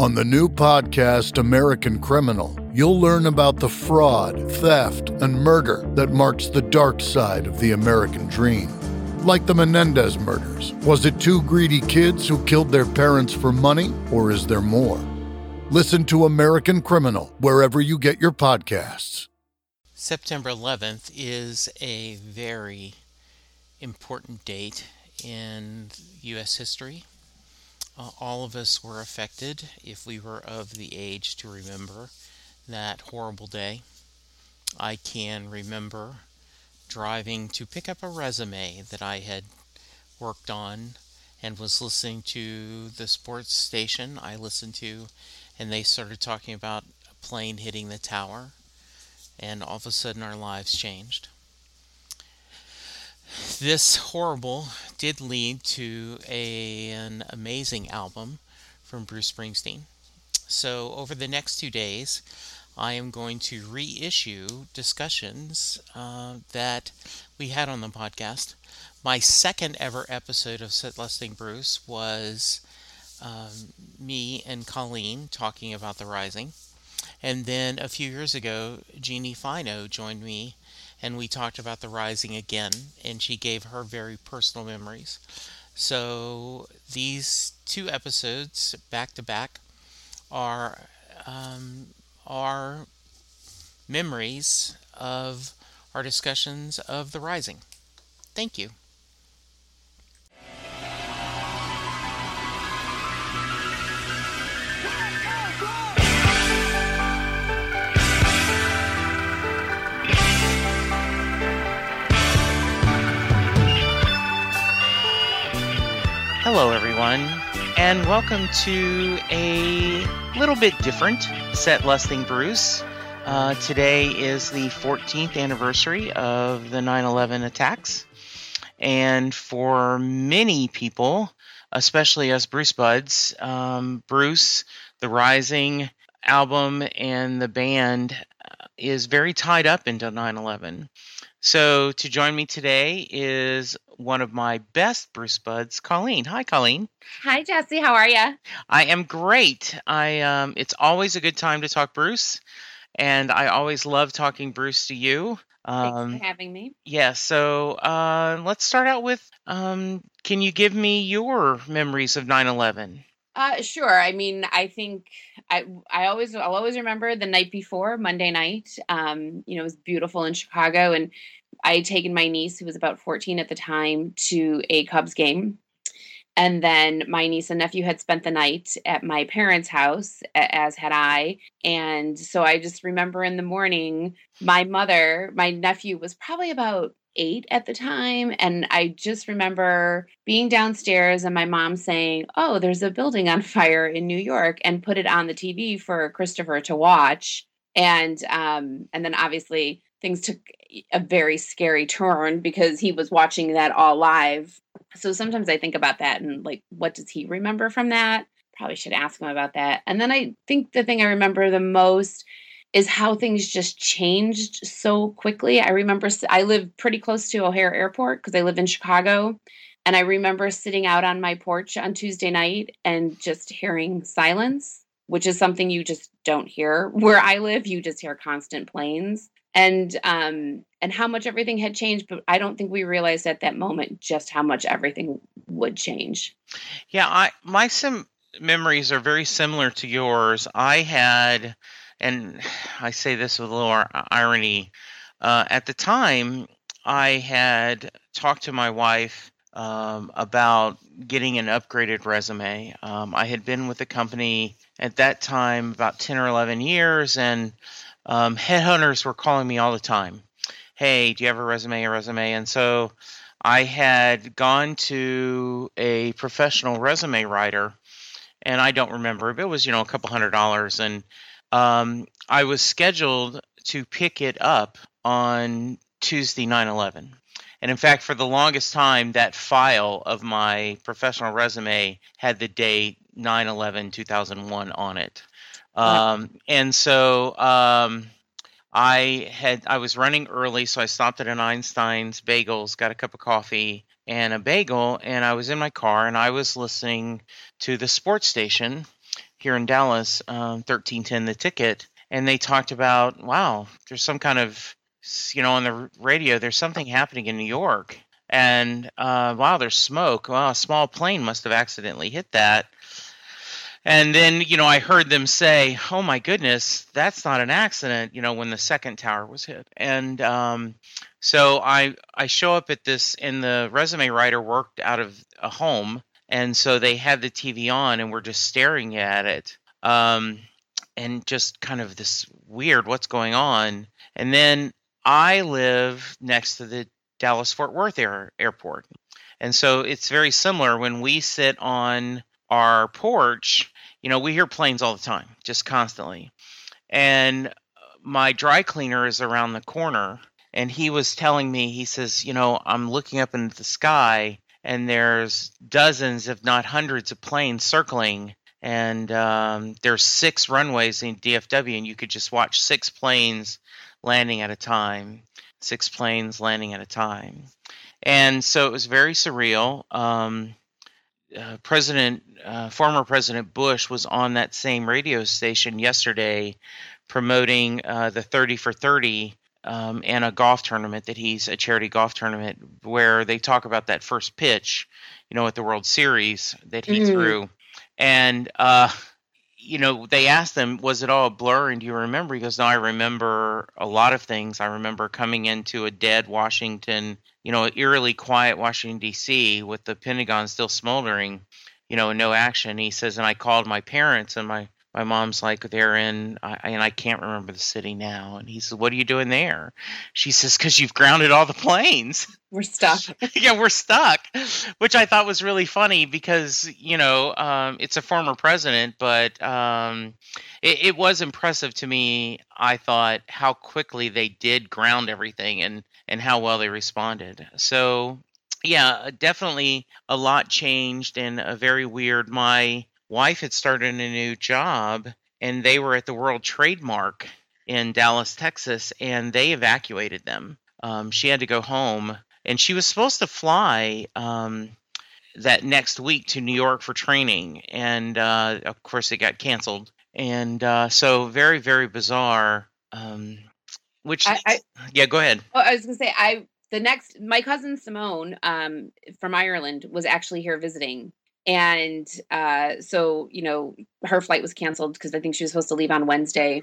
On the new podcast, American Criminal, you'll learn about the fraud, theft, and murder that marks the dark side of the American dream. Like the Menendez murders, was it two greedy kids who killed their parents for money, or is there more? Listen to American Criminal wherever you get your podcasts. September 11th is a very important date in U.S. history. Uh, all of us were affected if we were of the age to remember that horrible day. I can remember driving to pick up a resume that I had worked on and was listening to the sports station I listened to, and they started talking about a plane hitting the tower, and all of a sudden our lives changed. This horrible did lead to a, an amazing album from Bruce Springsteen. So, over the next two days, I am going to reissue discussions uh, that we had on the podcast. My second ever episode of Set Lusting Bruce was um, me and Colleen talking about the Rising. And then a few years ago, Jeannie Fino joined me and we talked about the rising again, and she gave her very personal memories. So these two episodes, back to back, are um, are memories of our discussions of the rising. Thank you. Hello, everyone, and welcome to a little bit different Set Lusting Bruce. Uh, today is the 14th anniversary of the 9 11 attacks, and for many people, especially us Bruce Buds, um, Bruce, the Rising album, and the band uh, is very tied up into 9 11. So, to join me today is one of my best Bruce buds, Colleen. Hi, Colleen. Hi, Jesse. How are you? I am great. I um, it's always a good time to talk Bruce, and I always love talking Bruce to you. Um, Thanks for having me. Yeah. So uh, let's start out with. Um, can you give me your memories of 9/11? Uh, sure. I mean, I think I I always I'll always remember the night before Monday night. Um, you know, it was beautiful in Chicago, and I had taken my niece, who was about 14 at the time, to a Cubs game. And then my niece and nephew had spent the night at my parents' house, as had I. And so I just remember in the morning, my mother, my nephew was probably about eight at the time. And I just remember being downstairs and my mom saying, Oh, there's a building on fire in New York, and put it on the TV for Christopher to watch. And um, and then obviously things took a very scary turn because he was watching that all live. So sometimes I think about that and like, what does he remember from that? Probably should ask him about that. And then I think the thing I remember the most is how things just changed so quickly. I remember I live pretty close to O'Hare Airport because I live in Chicago. And I remember sitting out on my porch on Tuesday night and just hearing silence, which is something you just don't hear. Where I live, you just hear constant planes and um and how much everything had changed but i don't think we realized at that moment just how much everything would change. Yeah i my sim memories are very similar to yours. I had and i say this with a little irony uh, at the time i had talked to my wife um, about getting an upgraded resume. Um, i had been with the company at that time about 10 or 11 years and um, headhunters were calling me all the time. Hey, do you have a resume? A resume? And so I had gone to a professional resume writer, and I don't remember, but it was you know a couple hundred dollars, and um, I was scheduled to pick it up on Tuesday 9/11. And in fact, for the longest time, that file of my professional resume had the date 9 11 2001 on it. Um, and so um, I had I was running early, so I stopped at an Einstein's Bagels, got a cup of coffee and a bagel, and I was in my car and I was listening to the sports station. here in Dallas, um, 1310 the ticket, and they talked about, wow, there's some kind of, you know, on the radio, there's something happening in New York. And uh, wow, there's smoke. Wow, a small plane must have accidentally hit that. And then, you know, I heard them say, "Oh my goodness, that's not an accident." You know, when the second tower was hit, and um, so I I show up at this, and the resume writer worked out of a home, and so they had the TV on, and we're just staring at it, um, and just kind of this weird, what's going on? And then I live next to the Dallas Fort Worth air, airport, and so it's very similar when we sit on our porch, you know, we hear planes all the time, just constantly. And my dry cleaner is around the corner, and he was telling me, he says, you know, I'm looking up into the sky, and there's dozens, if not hundreds, of planes circling. And um, there's six runways in DFW, and you could just watch six planes landing at a time, six planes landing at a time. And so it was very surreal. Um, uh, President, uh, former President Bush was on that same radio station yesterday promoting uh, the 30 for 30 um, and a golf tournament that he's a charity golf tournament where they talk about that first pitch, you know, at the World Series that he mm-hmm. threw. And, uh, you know, they asked him, was it all a blur? And do you remember? He goes, no, I remember a lot of things. I remember coming into a dead Washington you know, eerily quiet Washington D.C. with the Pentagon still smoldering, you know, no action. He says, and I called my parents, and my my mom's like, they're in, I, and I can't remember the city now. And he says, what are you doing there? She says, because you've grounded all the planes. We're stuck. yeah, we're stuck, which I thought was really funny because you know um, it's a former president, but um, it, it was impressive to me. I thought how quickly they did ground everything and and how well they responded. So yeah, definitely a lot changed and a very weird. My wife had started a new job and they were at the World Trademark in Dallas, Texas, and they evacuated them. Um, she had to go home, and she was supposed to fly um, that next week to New York for training, and uh, of course it got canceled. And uh, so, very, very bizarre. Um, which, I, I, yeah, go ahead. Well, I was gonna say, I the next my cousin Simone um, from Ireland was actually here visiting and uh, so you know her flight was canceled because i think she was supposed to leave on wednesday.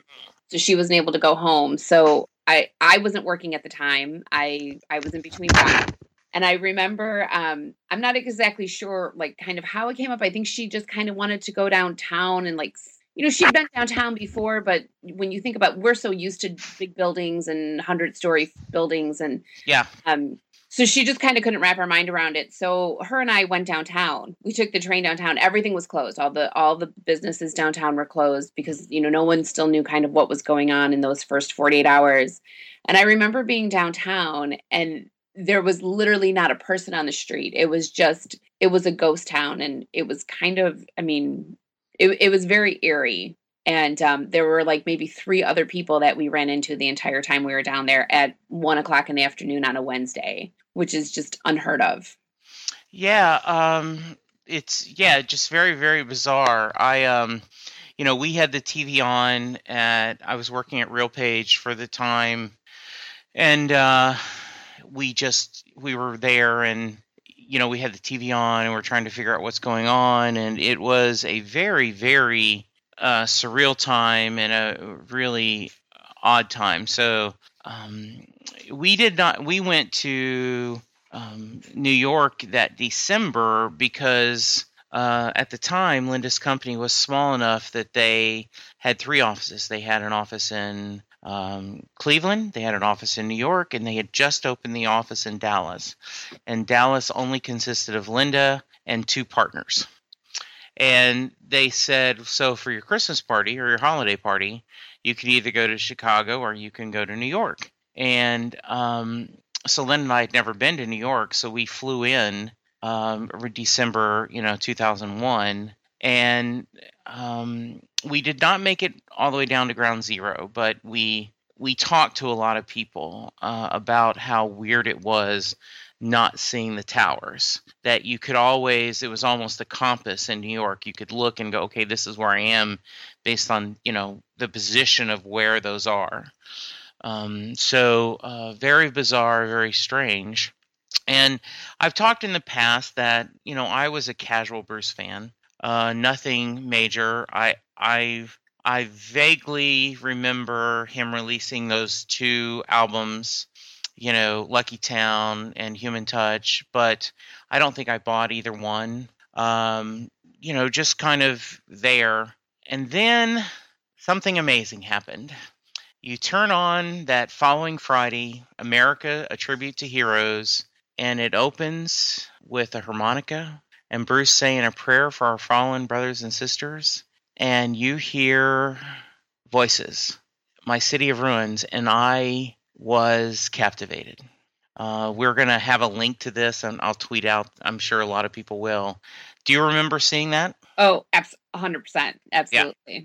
So she wasn't able to go home. So i i wasn't working at the time. I i was in between jobs. And i remember um i'm not exactly sure like kind of how it came up. I think she just kind of wanted to go downtown and like you know she'd been downtown before but when you think about we're so used to big buildings and 100 story buildings and yeah. um so she just kind of couldn't wrap her mind around it. So her and i went downtown. We took the train downtown. Everything was closed. All the all the businesses downtown were closed because you know no one still knew kind of what was going on in those first 48 hours. And i remember being downtown and there was literally not a person on the street. It was just it was a ghost town and it was kind of i mean it, it was very eerie and um, there were like maybe three other people that we ran into the entire time we were down there at one o'clock in the afternoon on a Wednesday, which is just unheard of. Yeah, um, it's yeah, just very very bizarre. I um, you know, we had the TV on at I was working at RealPage for the time, and uh, we just we were there and you know we had the TV on and we're trying to figure out what's going on, and it was a very very a surreal time and a really odd time. So um, we did not. We went to um, New York that December because uh, at the time Linda's company was small enough that they had three offices. They had an office in um, Cleveland, they had an office in New York, and they had just opened the office in Dallas. And Dallas only consisted of Linda and two partners and they said, so for your Christmas party or your holiday party, you can either go to Chicago or you can go to New York. And um, so Lynn and I had never been to New York, so we flew in um, December, you know, 2001, and um, we did not make it all the way down to ground zero, but we we talked to a lot of people uh, about how weird it was not seeing the towers. That you could always, it was almost a compass in New York. You could look and go, okay, this is where I am based on, you know, the position of where those are. Um, so, uh, very bizarre, very strange. And I've talked in the past that, you know, I was a casual Bruce fan. Uh, nothing major. I I I vaguely remember him releasing those two albums, you know, Lucky Town and Human Touch, but I don't think I bought either one. Um, you know, just kind of there. And then something amazing happened. You turn on that following Friday, America, a tribute to heroes, and it opens with a harmonica and Bruce saying a prayer for our fallen brothers and sisters, and you hear voices, My City of Ruins, and I was captivated. Uh, we're going to have a link to this, and I'll tweet out. I'm sure a lot of people will. Do you remember seeing that? Oh, abs- 100%. Absolutely. Yeah.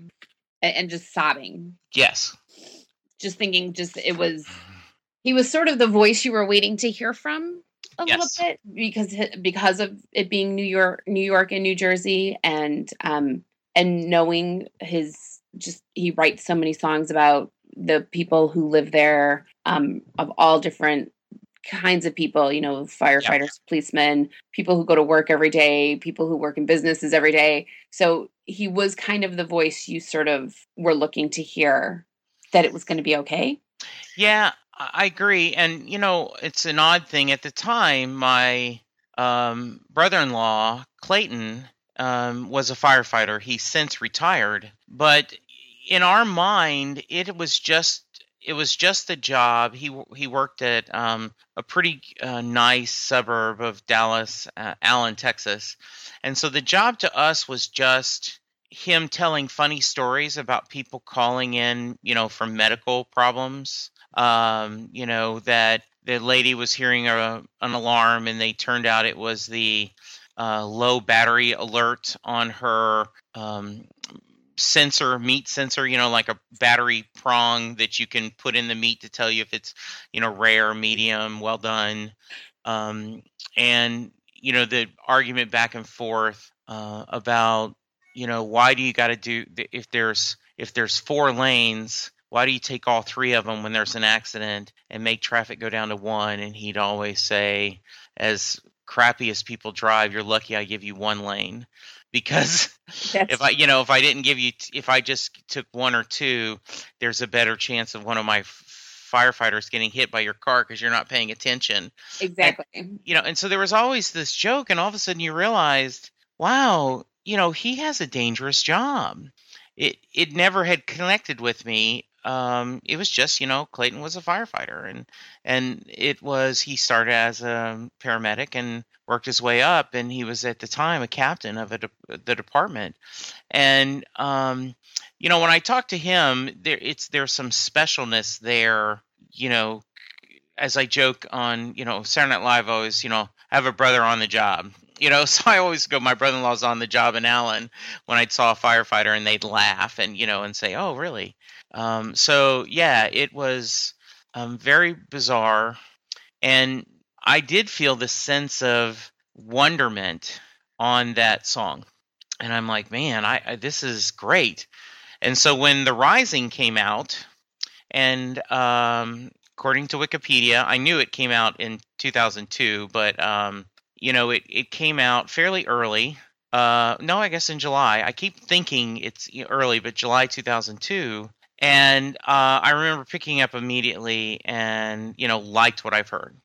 And, and just sobbing. Yes. Just thinking, just it was, he was sort of the voice you were waiting to hear from a yes. little bit because because of it being New York, New York and New Jersey, and um, and knowing his just he writes so many songs about the people who live there um, of all different kinds of people you know firefighters policemen people who go to work every day people who work in businesses every day. So he was kind of the voice you sort of were looking to hear that it was going to be okay? Yeah I agree, and you know, it's an odd thing. At the time, my um, brother-in-law Clayton um, was a firefighter. He's since retired, but in our mind, it was just it was just the job. He he worked at um, a pretty uh, nice suburb of Dallas, uh, Allen, Texas, and so the job to us was just him telling funny stories about people calling in, you know, for medical problems um, you know, that the lady was hearing a, an alarm and they turned out it was the uh, low battery alert on her um, sensor, meat sensor, you know, like a battery prong that you can put in the meat to tell you if it's, you know, rare, medium, well done. Um, and, you know, the argument back and forth uh, about, you know, why do you got to do, if there's, if there's four lanes, why do you take all three of them when there's an accident and make traffic go down to one? And he'd always say, as crappy as people drive, you're lucky I give you one lane because if I, you know, if I didn't give you, if I just took one or two, there's a better chance of one of my firefighters getting hit by your car because you're not paying attention. Exactly. And, you know, and so there was always this joke, and all of a sudden you realized, wow, you know, he has a dangerous job. It it never had connected with me um, it was just you know Clayton was a firefighter and and it was he started as a paramedic and worked his way up and he was at the time a captain of a de- the department. And um, you know when I talked to him there it's there's some specialness there you know as I joke on you know Saturday Night Live always you know I have a brother on the job you know so i always go my brother-in-law's on the job in allen when i saw a firefighter and they'd laugh and you know and say oh really um, so yeah, it was um, very bizarre, and I did feel the sense of wonderment on that song, and I'm like, man, I, I this is great. And so when the Rising came out, and um, according to Wikipedia, I knew it came out in 2002, but um, you know, it it came out fairly early. Uh, no, I guess in July. I keep thinking it's early, but July 2002 and uh, I remember picking up immediately and you know liked what I've heard.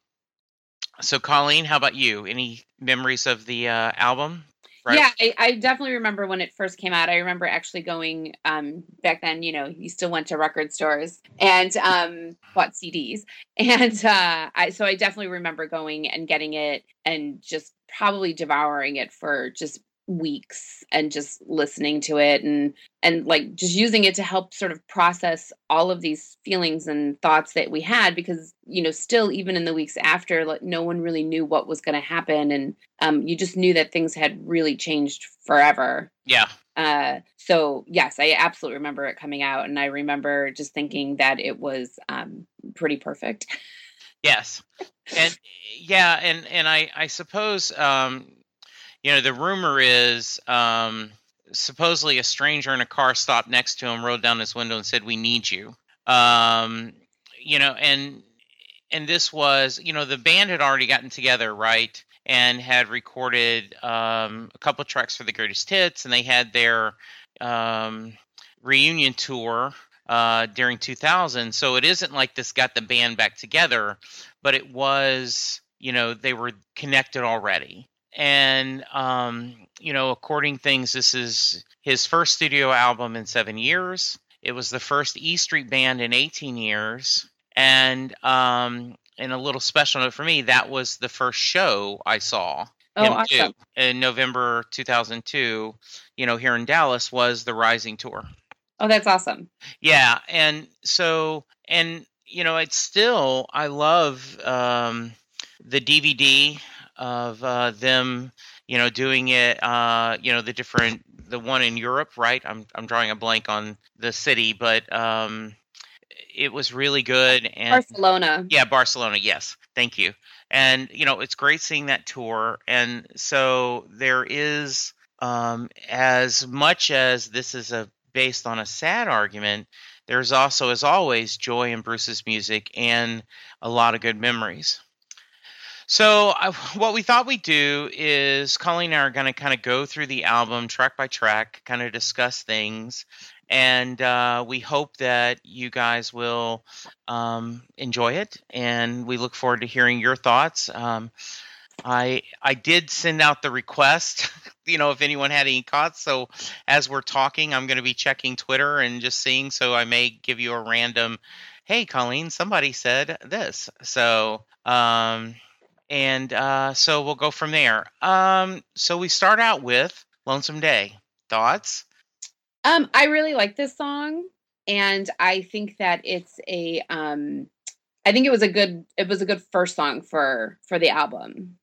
So, Colleen, how about you? Any memories of the uh, album? Right? Yeah, I, I, definitely remember when it first came out. I remember actually going um, back then. You know, you still went to record stores and um, bought CDs, and uh, I so I definitely remember going and getting it and just probably devouring it for just weeks and just listening to it and and like just using it to help sort of process all of these feelings and thoughts that we had because you know still even in the weeks after like no one really knew what was going to happen and um you just knew that things had really changed forever. Yeah. Uh so yes i absolutely remember it coming out and i remember just thinking that it was um pretty perfect. Yes, and yeah, and and I I suppose um, you know the rumor is um, supposedly a stranger in a car stopped next to him, rolled down his window, and said, "We need you." Um, you know, and and this was you know the band had already gotten together, right? And had recorded um, a couple tracks for the greatest hits, and they had their um, reunion tour uh, during 2000. So it isn't like this got the band back together, but it was, you know, they were connected already. And, um, you know, according things, this is his first studio album in seven years. It was the first E Street band in 18 years. And, um, and a little special note for me, that was the first show I saw Oh, him awesome. do in November 2002. You know, here in Dallas was the Rising tour. Oh, that's awesome. Yeah, and so and you know, it's still I love um, the DVD of uh, them, you know, doing it. Uh, you know, the different the one in Europe, right? I'm I'm drawing a blank on the city, but um, it was really good. And Barcelona. yeah, Barcelona. Yes, thank you. And you know, it's great seeing that tour. And so there is, um, as much as this is a based on a sad argument, there's also, as always, joy in Bruce's music and a lot of good memories. So what we thought we'd do is Colleen and I are going to kind of go through the album track by track, kind of discuss things, and uh, we hope that you guys will um, enjoy it. And we look forward to hearing your thoughts. Um, I I did send out the request, you know, if anyone had any thoughts. So as we're talking, I'm going to be checking Twitter and just seeing. So I may give you a random, hey, Colleen, somebody said this. So um, and uh, so we'll go from there. Um, so we start out with Lonesome Day. Thoughts? Um, I really like this song, and I think that it's a um, I think it was a good it was a good first song for for the album.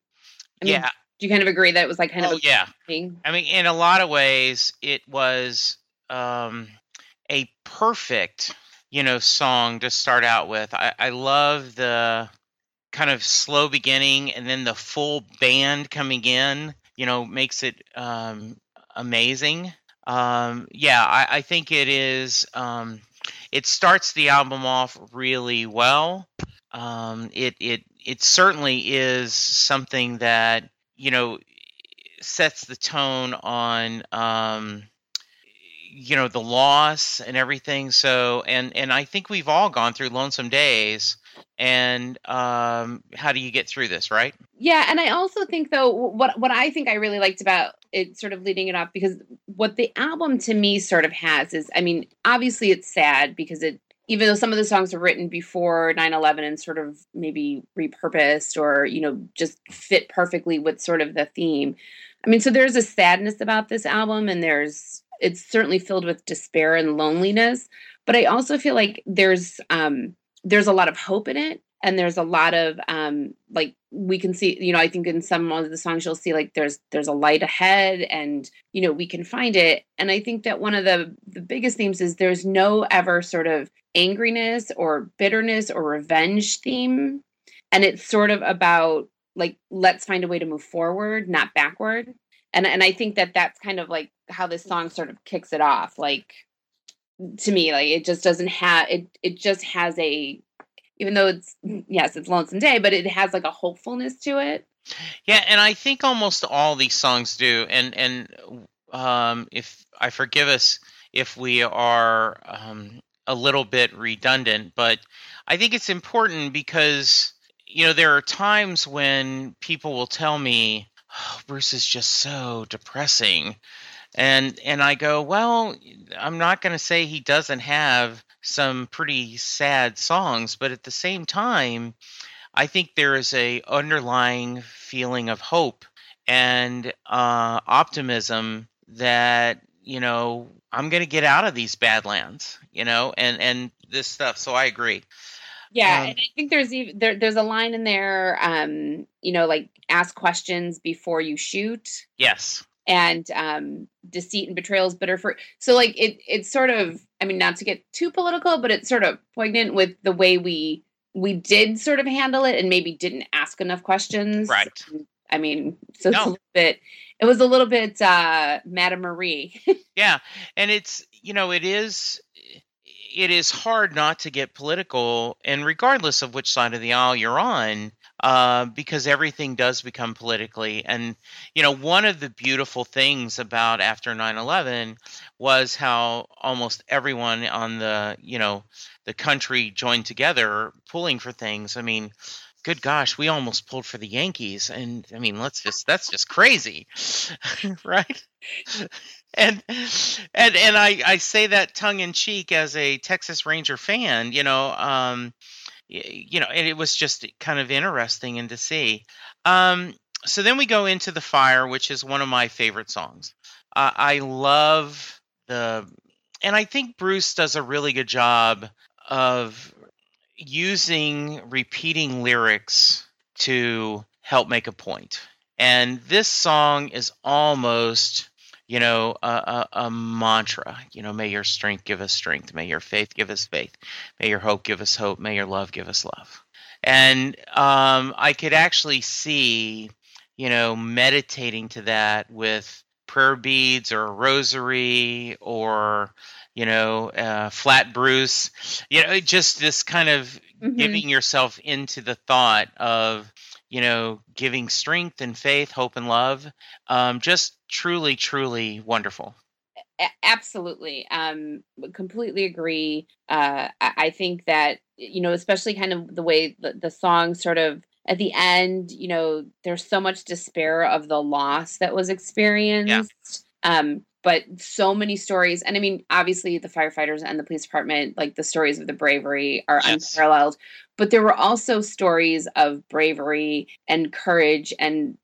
I mean, yeah. Do you kind of agree that it was like kind Oh of a yeah. thing? I mean, in a lot of ways, it was um, a perfect, you know, song to start out with. I, I love the kind of slow beginning and then the full band coming in. You know, makes it um, amazing. Um, yeah, I, I think it is. Um, it starts the album off really well. Um, it it it certainly is something that you know sets the tone on um, you know the loss and everything. So and and I think we've all gone through lonesome days. And um, how do you get through this, right? Yeah, and I also think though what what I think I really liked about it sort of leading it off because what the album to me sort of has is I mean, obviously it's sad because it even though some of the songs were written before 9/11 and sort of maybe repurposed or you know just fit perfectly with sort of the theme. I mean, so there's a sadness about this album and there's it's certainly filled with despair and loneliness, but I also feel like there's um there's a lot of hope in it and there's a lot of um like we can see you know i think in some of the songs you'll see like there's there's a light ahead and you know we can find it. And i think that one of the the biggest themes is there's no ever sort of angriness or bitterness or revenge theme. And it's sort of about like let's find a way to move forward not backward. And and i think that that's kind of like how this song sort of kicks it off. Like to me like it just doesn't have it it just has a even though it's yes it's lonesome day but it has like a hopefulness to it Yeah, and I think almost all these songs do. And and um, if I forgive us if we are um, a little bit redundant, but I think it's important because you know there are times when people will tell me, oh, "Bruce is just so depressing," and and I go, "Well, I'm not going to say he doesn't have some pretty sad songs, but at the same time." I think there is a underlying feeling of hope and uh, optimism that you know I'm going to get out of these badlands, you know, and and this stuff. So I agree. yeah Um, and i think there's even there, there's a line in there um you know like ask questions before you shoot Yes. And um deceit and betrayal is bitter for so like it it's sort of i mean not to get too political but it's sort of poignant with the way we we did sort of handle it and maybe didn't ask enough questions. Right. I mean, so it's No. a little bit. It was a little bit, uh, Madame Marie. Yeah, and it's you know it is it is hard not to get political, and regardless of which side of the aisle you're on, uh, because everything does become politically. And you know, one of the beautiful things about after 9/11 was how almost everyone on the you know the country joined together pulling for things. I mean. Good gosh, we almost pulled for the Yankees, and I mean, let's just—that's just crazy, right? and and and I I say that tongue in cheek as a Texas Ranger fan, you know, um, you know, and it was just kind of interesting and to see. Um, so then we go into the fire, which is one of my favorite songs. Uh, I love the, and I think Bruce does a really good job of using repeating lyrics to help make a point. And this song is almost you know, a, a, a mantra. You know, may your strength give us strength. May your faith give us faith. May your hope give us hope. May your love give us love. And um, I could actually see, you know, meditating to that with prayer beads or a rosary or, you know, uh, flat Bruce. You know, just this kind of Mhm. giving yourself into the thought of you know giving strength and faith hope and love um, just truly truly wonderful. Absolutely um completely agree. Uh I, I think that you know especially kind of the way the, the song sort of at the end you know there's so much despair of the loss that was experienced. Um but so many stories and i mean obviously the firefighters and the police department like the stories of the bravery are Yes. unparalleled but there were also stories of bravery and courage and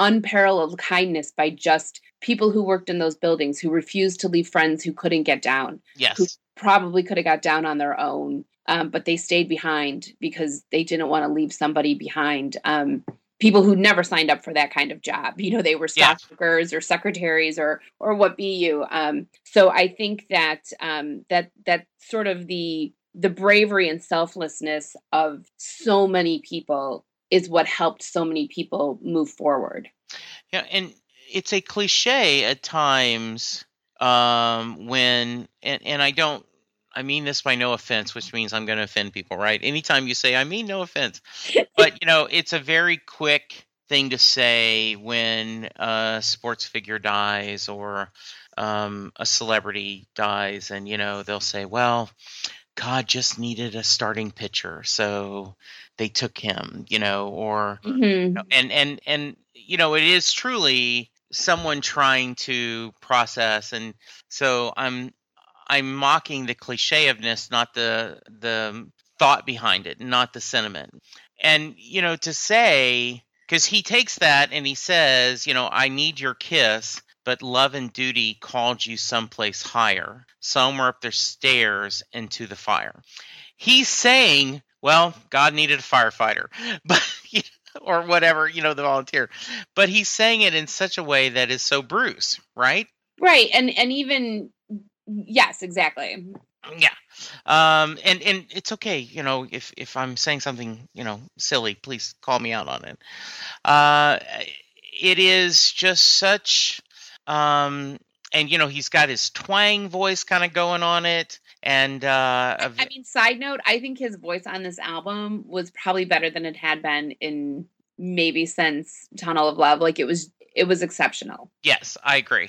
unparalleled kindness by just people who worked in those buildings who refused to leave friends who couldn't get down yes Who probably could have got down on their own um, but they stayed behind because they didn't want to leave somebody behind um, people who never signed up for that kind of job. You know they were Yeah. stockworkers or secretaries or or what be you. Um, so i think that um, that that sort of the the bravery and selflessness of so many people is what helped so many people move forward. Yeah and it's a cliche at times um, when and, and i don't i mean this by no offense which means i'm going to offend people right anytime you say i mean no offense but you know it's a very quick thing to say when a sports figure dies or um, a celebrity dies and you know they'll say well god just needed a starting pitcher so they took him you know or Mhm. and and and you know it is truly someone trying to process and so i'm i'm mocking the cliche of this not the the thought behind it not the sentiment. And you know to say because he takes that and he says you know i need your kiss but love and duty called you someplace higher. Somewhere up the stairs into the fire. He's saying well god needed a firefighter but you know, or whatever you know the volunteer. But he's saying it in such a way that is so bruce right? Right and and even yes exactly. Yeah. Um and and it's okay you know if if i'm saying something you know silly please call me out on it. Uh it is just such um and you know he's got his twang voice kind of going on it and uh I, I mean side note i think his voice on this album was probably better than it had been in maybe since tunnel of love like it was it was exceptional. Yes i agree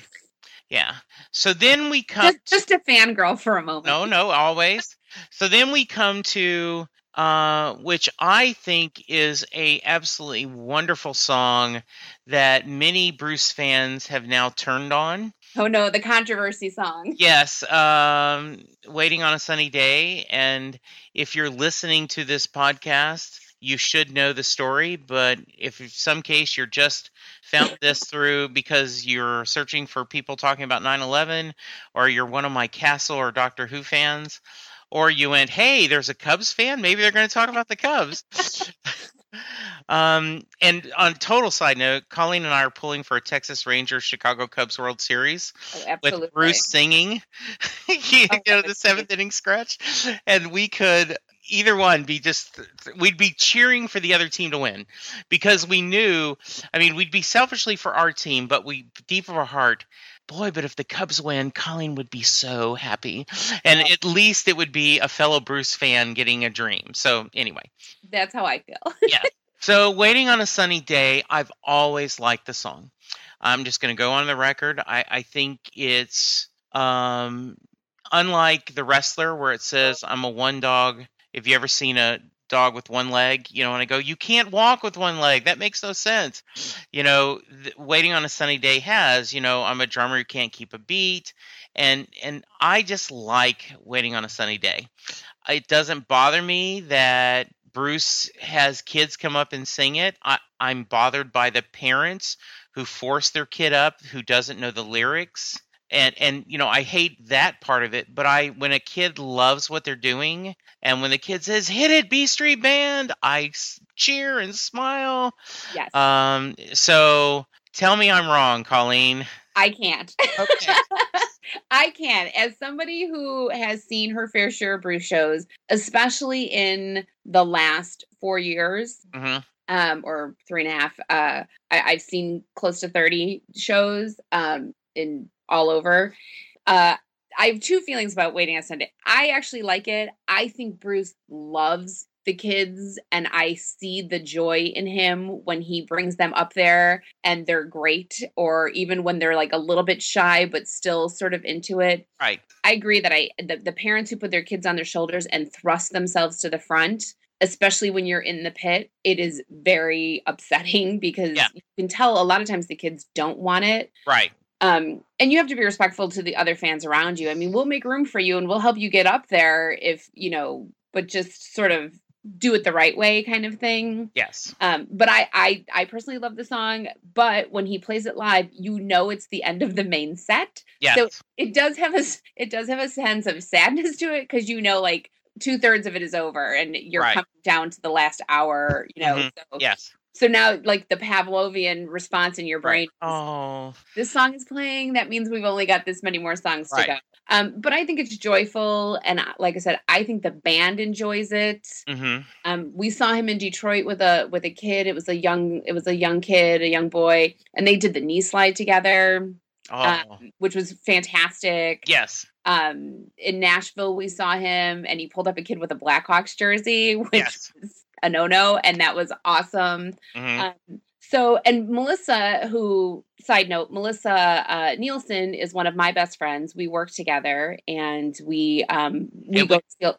yeah so then we come just, just a fangirl for a moment No, no, always. So then we come to uh, which I think is a absolutely wonderful song that many Bruce fans have now turned on. oh no the controversy song Yes, um, waiting on a sunny day, and if you're listening to this podcast, you should know the story. But if in some case you're just found this through because you're searching for people talking about 9/11, or you're one of my Castle or Doctor Who fans, or you went, "Hey, there's a Cubs fan. Maybe they're going to talk about the Cubs." um, and on total side note, Colleen and I are pulling for a Texas Rangers Chicago Cubs World Series Oh, with Bruce singing, you Oh, know, the seventh inning scratch, and we could either one be just we'd be cheering for the other team to win. Because we knew i mean we'd be selfishly for our team but we deep of our heart boy but if the cubs win colleen would be so happy. And at least it would be a fellow bruce fan getting a dream. So anyway. That's how I feel. yeah. So waiting on a sunny day i've always liked the song. I'm just going to go on the record. I, I think it's um, unlike the wrestler where it says i'm a one dog if you ever seen a dog with one leg you know and i go you can't walk with one leg. That makes no sense. You know th- waiting on a sunny day has you know i'm a drummer who can't keep a beat and and i just like waiting on a sunny day. It doesn't bother me that bruce has kids come up and sing it. I, i'm bothered by the parents who force their kid up who doesn't know the lyrics and and you know i hate that part of it but i when a kid loves what they're doing and when the kid says hit it b street band i cheer and smile yes. um so tell me i'm wrong colleen I can't. Okay. I can. As somebody who has seen her fair share of Bruce shows, especially in the last four years, hmm um, or three and a half, uh, I, I've seen close to 30 shows um, in all over. Uh, I have two feelings about Waiting on Sunday. I actually like it. I think Bruce loves the kids, and I see the joy in him when he brings them up there and they're great, or even when they're like a little bit shy but still sort of into it. right I agree that I the, the parents who put their kids on their shoulders and thrust themselves to the front, especially when you're in the pit, it is very upsetting because Yeah. you can tell a lot of times the kids don't want it. right Um, and you have to be respectful to the other fans around you. I mean, we'll make room for you and we'll help you get up there if you know, but just sort of do it the right way, kind of thing. yes Um, but I, I, I personally love the song. But when he plays it live, you know it's the end of the main set yes So it does have a it does have a sense of sadness to it because you know like two thirds of it is over and you're Right. coming down to the last hour you know Mhm. so yes so now like the pavlovian response in your brain right. oh this song is playing that means we've only got this many more songs Right. to go um but i think it's joyful and like i said i think the band enjoys it hmm um, we saw him in Detroit with a with a kid. It was a young it was a young kid, a young boy, and they did the knee slide together, oh um, which was fantastic. yes Um, in Nashville, we saw him, and he pulled up a kid with a Blackhawks jersey, which Yes. was a no no, and that was awesome. hmm Um, so, and Melissa, who, side note, Melissa uh, Nielsen is one of my best friends. We work together, and we um, we And go. we-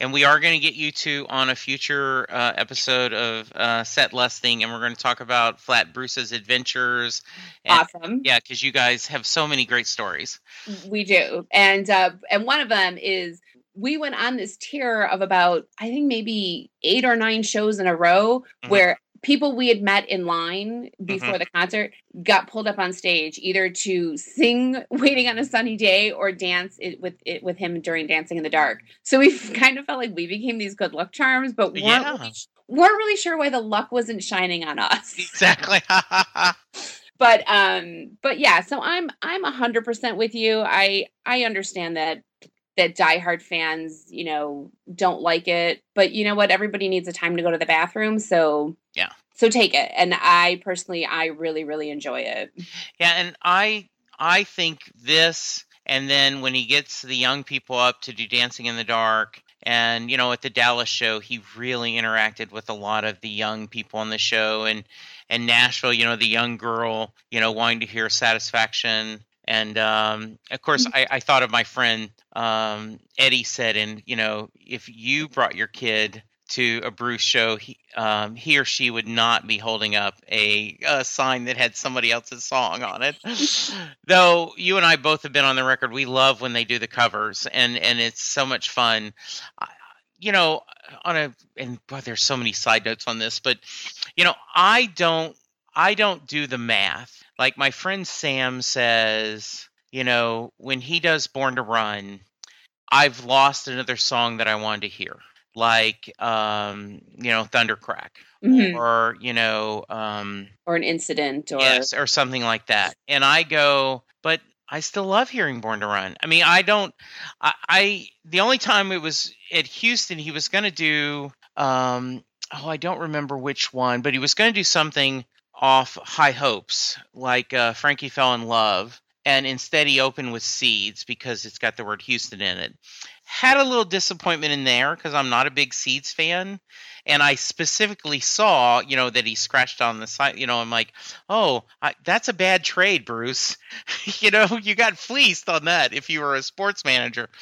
and we are going to get you two on a future uh, episode of uh, Set Lusting, and we're going to talk about Flat Bruce's adventures. And, awesome. Yeah, because you guys have so many great stories. We do, and uh, and one of them is we went on this tier of about I think maybe eight or nine shows in a row Mhm. where people we had met in line before the concert got pulled up on stage either to sing "Waiting on a Sunny Day" or dance it with it with him during Dancing in the Dark. So we kind of felt like we became these good luck charms, but weren't Yeah. really, weren't really sure why the luck wasn't shining on us Exactly. but um but yeah so i'm i'm a hundred percent with you i i understand that that diehard fans you know don't like it but you know what everybody needs a time to go to the bathroom so Yeah. so take it and i personally i really really enjoy it yeah, and I I think this, and then when he gets the young people up to do Dancing in the Dark, and you know at the Dallas show, he really interacted with a lot of the young people on the show, and and Nashville, you know, the young girl, you know, wanting to hear Satisfaction. And um, of course, I, I thought of my friend um, Eddie said, and you know, if you brought your kid to a Bruce show, he, um, he or she would not be holding up a, a sign that had somebody else's song on it. Though you and I both have been on the record, we love when they do the covers, and and it's so much fun. I- You know, on a and boy, there's so many side notes on this, but you know, I don't I don't do the math. Like my friend Sam says, you know, when he does Born to Run, I've lost another song that I wanted to hear. Like um, you know, Thundercrack. Mhm. Or, you know, um or an incident or yes, or something like that. And I go, but I still love hearing Born to Run. I mean, I don't. I, I the only time it was at Houston, he was going to do. Um, oh, I don't remember which one, but he was going to do something off High Hopes, like uh, Frankie Fell in Love, and instead he opened with Seeds because it's got the word Houston in it. Had a little disappointment in there because I'm not a big Seeds fan, and I specifically saw, you know, that he scratched on the side. You know, I'm like, oh, I, that's a bad trade, Bruce. you know, you got fleeced on that if you were a sports manager.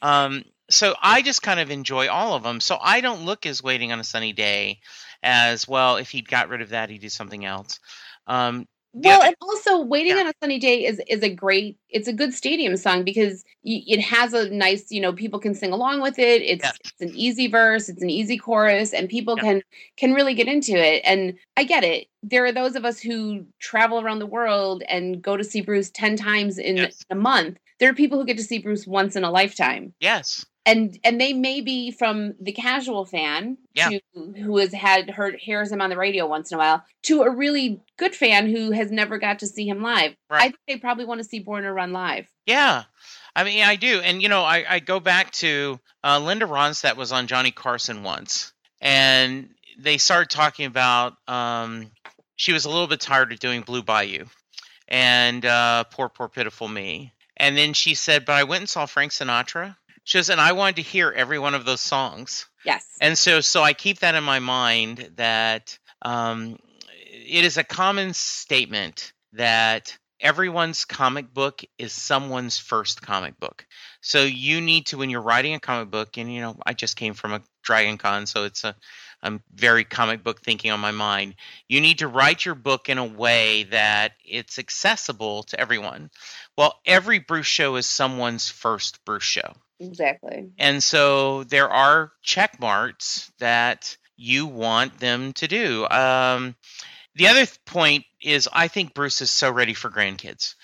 Um, so I just kind of enjoy all of them. So I don't look as waiting on a sunny day as well. If he'd got rid of that, he'd do something else. Um, well, other, and also "Waiting yeah. on a Sunny Day" is is a great. It's a good stadium song because it has a nice, you know, people can sing along with it. It's yeah. it's an easy verse, it's an easy chorus, and people yeah. can can really get into it. And I get it. There are those of us who travel around the world and go to see Bruce ten times in yes. a month. There are people who get to see Bruce once in a lifetime. Yes and and they may be from the casual fan yeah. to, who has had heard hears him on the radio once in a while to a really good fan who has never got to see him live. Right. I think they probably want to see Born to Run live. Yeah. I mean, I do, and you know, I, I go back to uh, Linda Ronstadt was on Johnny Carson once, and they started talking about um, she was a little bit tired of doing Blue Bayou, and uh, poor, poor, pitiful me. And then she said, "But I went and saw Frank Sinatra, she goes, and I wanted to hear every one of those songs. Yes. And so, so I keep that in my mind that um, it is a common statement that everyone's comic book is someone's first comic book. So you need to, when you're writing a comic book, and you know, I just came from a Dragon Con, so it's a I'm very comic book thinking on my mind. You need to write your book in a way that it's accessible to everyone. Well, every Bruce show is someone's first Bruce show. Exactly. And so there are check marks that you want them to do. Um, the other point is, I think Bruce is so ready for grandkids.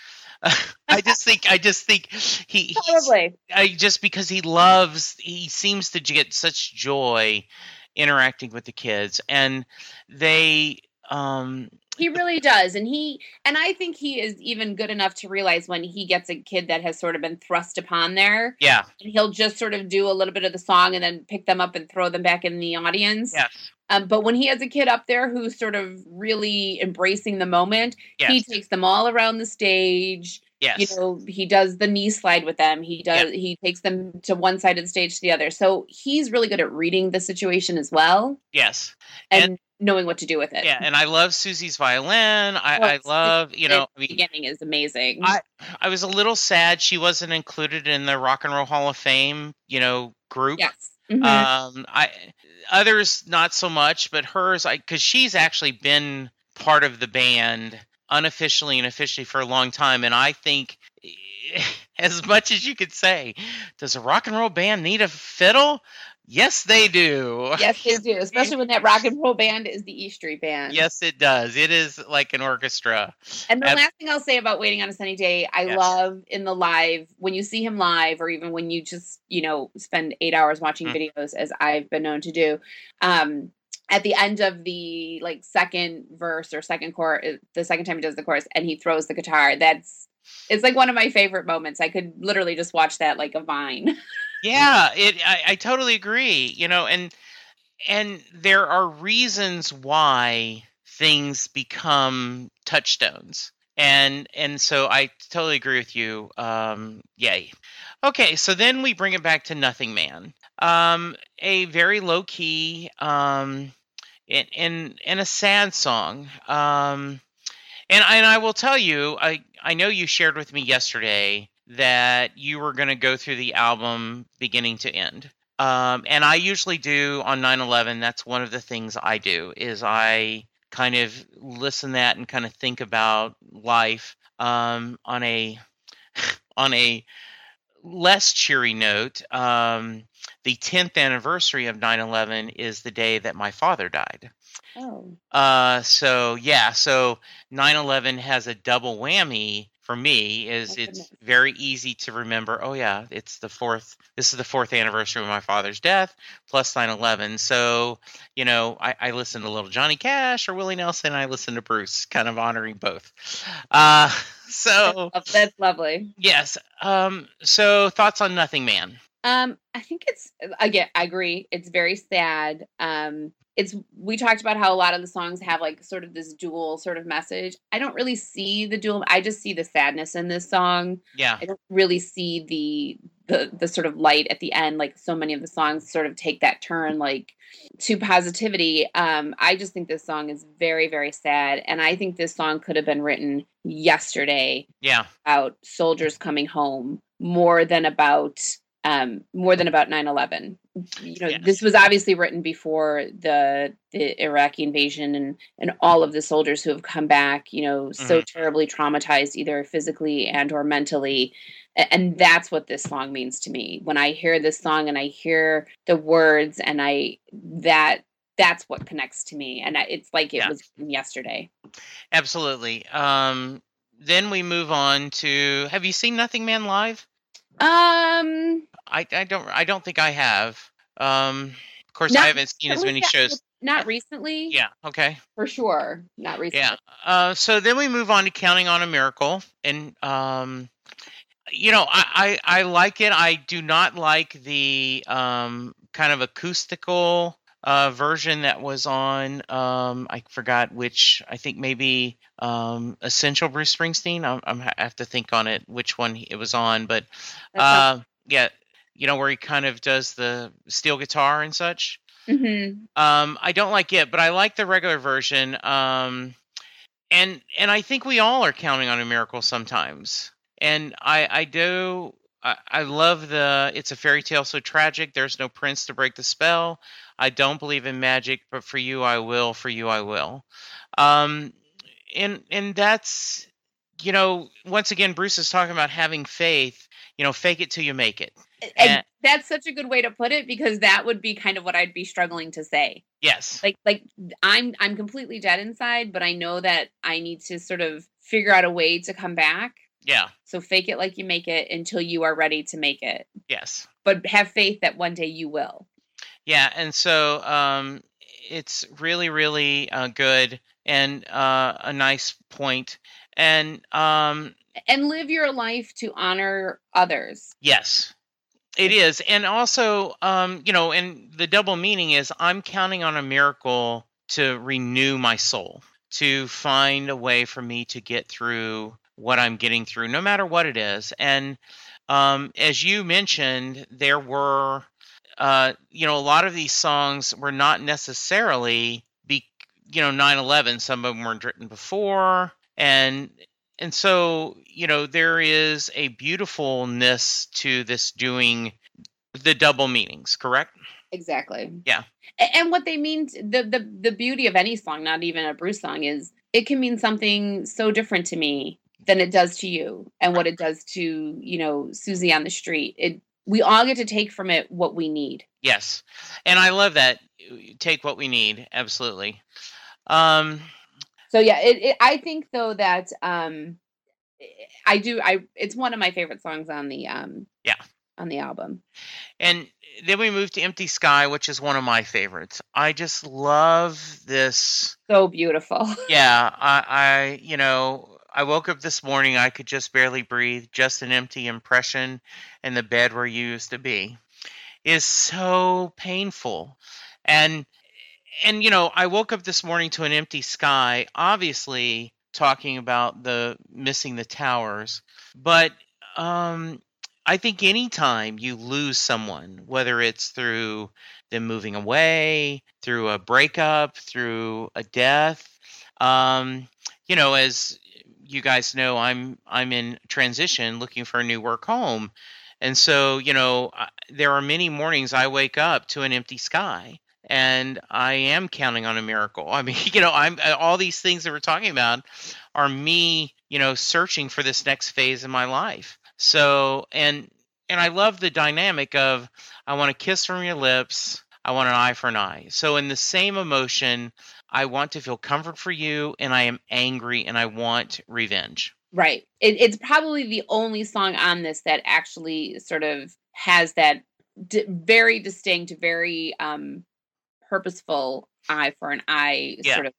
I just think I just think he probably I just because he loves he seems to get such joy interacting with the kids and they um he really does and he and i think he is even good enough to realize when he gets a kid that has sort of been thrust upon there yeah and he'll just sort of do a little bit of the song and then pick them up and throw them back in the audience yes um, but when he has a kid up there who's sort of really embracing the moment yes. he takes them all around the stage Yes. You know, he does the knee slide with them. He does he takes them to one side of the stage to the other. So he's really good at reading the situation as well. Yes. And, and knowing what to do with it. Yeah, and I love Soozie's violin. I, well, I love, you know, the beginning is amazing. I I was a little sad she wasn't included in the Rock and Roll Hall of Fame, you know, group. Yes. Mm-hmm. Um, I others not so much, but hers, I because she's actually been part of the band unofficially and officially for a long time. And I think, as much as you could say, does a rock and roll band need a fiddle? Yes, they do. Yes, they do. Especially when that rock and roll band is the E Street Band. Yes, it does. It is like an orchestra. And the last thing I'll say about Waiting on a Sunny Day, I yes. love in the live when you see him live, or even when you just you know spend eight hours watching mm. videos, as I've been known to do. Um, at the end of the like second verse or second chorus, uh, the second time he does the chorus, and he throws the guitar. That's it's like one of my favorite moments. I could literally just watch that like a vine. yeah, it. I, I totally agree. You know, and and there are reasons why things become touchstones and and so i totally agree with you um yay okay so then we bring it back to nothing man um a very low key um in in, in a sad song. Um, and and I will tell you, I I know you shared with me yesterday that you were going to go through the album beginning to end. Um, and I usually do on 9/11. That's one of the things I do is I kind of listen that and kind of think about life um, on a on a less cheery note. Um, the 10th anniversary of 9/11 is the day that my father died. Oh. Uh, so yeah, so 9/11 has a double whammy for me is Oh, it's very easy to remember oh yeah it's the fourth this is the fourth anniversary of my father's death plus 9-11 so you know i, I listen to little johnny cash or willie nelson i listen to bruce kind of honoring both uh so That's, that's lovely. yes um so thoughts on nothing man Um, I think it's again, I agree. It's very sad. Um, it's we talked about how a lot of the songs have like sort of this dual sort of message. I don't really see the dual. I just see the sadness in this song. yeah I don't really see the the the sort of light at the end. Like so many of the songs sort of take that turn like to positivity. Um, I just think this song is very very sad, and I think this song could have been written yesterday yeah about soldiers coming home more than about um more than about 9-11 you know Yes. this was obviously written before the the iraqi invasion and and all of the soldiers who have come back you know so terribly traumatized either physically and or mentally. And that's what this song means to me. When i hear this song and i hear the words and i that that's what connects to me. And it's like it Yeah. was yesterday. Absolutely. Um then we move on to have you seen nothing man live um I, I don't I don't think I have. Um, of course, I haven't seen as many yeah, shows. not recently Yeah. Okay. for sure not recently Yeah. Uh, so then we move on to counting on a miracle, and um, you know, I, I I like it. I do not like the um kind of acoustical uh version that was on um I forgot which I think maybe um Essential Bruce Springsteen. I'm, I'm I have to think on it which one it was on, but uh yeah, you know where he kind of does the steel guitar and such. Mhm. Um, I don't like it, but I like the regular version. Um, and and I think we all are counting on a miracle sometimes. And I I do I, I love the it's a fairy tale so tragic. There's no prince to break the spell. I don't believe in magic, but for you I will. For you I will. Um, and and that's you know once again Bruce is talking about having faith. You know, fake it till you make it. And And- that's such a good way to put it because that would be kind of what I'd be struggling to say. Yes. Like like I'm I'm completely dead inside, but I know that I need to sort of figure out a way to come back. Yeah. So fake it like you make it until you are ready to make it. Yes. But have faith that one day you will. Yeah, and so um, it's really, really uh, good and uh, a nice point. And um, And live your life to honor others. yes, it is. And also, um, you know, and the double meaning is I'm counting on a miracle to renew my soul, to find a way for me to get through what I'm getting through, no matter what it is. And um, as you mentioned, there were uh, you know, a lot of these songs were not necessarily be, you know, 9/11. Some of them weren't written before, and and so you know there is a beautifulness to this doing the double meanings. Correct? Exactly. Yeah. And what they mean, the the the beauty of any song, not even a Bruce song, is it can mean something so different to me than it does to you, and what it does to you know Susie on the street. It we all get to take from it what we need. Yes, and I love that. Take what we need. Absolutely. Um, So yeah, it, it I think though that um I do I it's one of my favorite songs on the um Yeah. on the album. And then we move to Empty Sky, which is one of my favorites. I just love this. So beautiful. Yeah, I, I, you know, I woke up this morning, I could just barely breathe, just an empty impression, and the bed where you used to be is so painful. And, and, you know, I woke up this morning to an empty sky, obviously talking about the missing the towers, but, um, I think anytime you lose someone, whether it's through them moving away, through a breakup, through a death, um, you know, as you guys know, I'm I'm in transition, looking for a new work home, and so you know, there are many mornings I wake up to an empty sky, and I am counting on a miracle. I mean, you know, I'm uh, all these things that we're talking about are me, you know, searching for this next phase in my life. So, and and I love the dynamic of I want a kiss from your lips, I want an eye for an eye. So, in the same emotion, I want to feel comfort for you, and I am angry, and I want revenge. Right. It, it's probably the only song on this that actually sort of has that d- very distinct, very um, purposeful eye for an eye Yeah. sort of.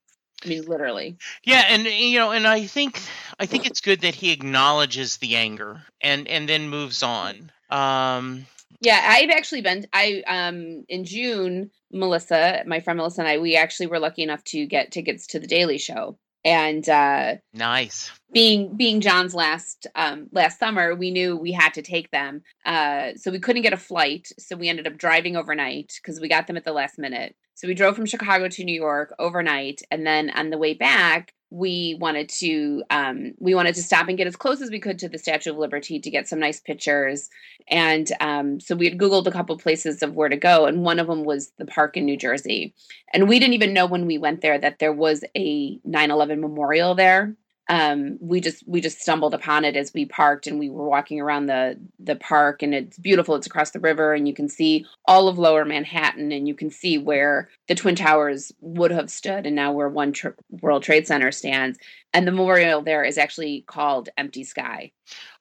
I mean, literally. Yeah, and you know, and I think I think it's good that he acknowledges the anger and and then moves on. Um, Yeah, I've actually been. I um in June, Melissa, my friend Melissa, and I, we actually were lucky enough to get tickets to the Daily Show, and uh, nice. being being Jon's last um last summer, we knew we had to take them. Uh, so we couldn't get a flight, so we ended up driving overnight because we got them at the last minute. So we drove from Chicago to New York overnight, and then on the way back, we wanted to um, we wanted to stop and get as close as we could to the Statue of Liberty to get some nice pictures. And um, so we had Googled a couple places of where to go, and one of them was the park in New Jersey. And we didn't even know when we went there that there was a 9/11 memorial there um, we just we just stumbled upon it as we parked and we were walking around the the park and it's beautiful. It's across the river and you can see all of lower manhattan and you can see where the twin towers would have stood and now where one tr- world trade center stands. And the memorial there is actually called empty sky.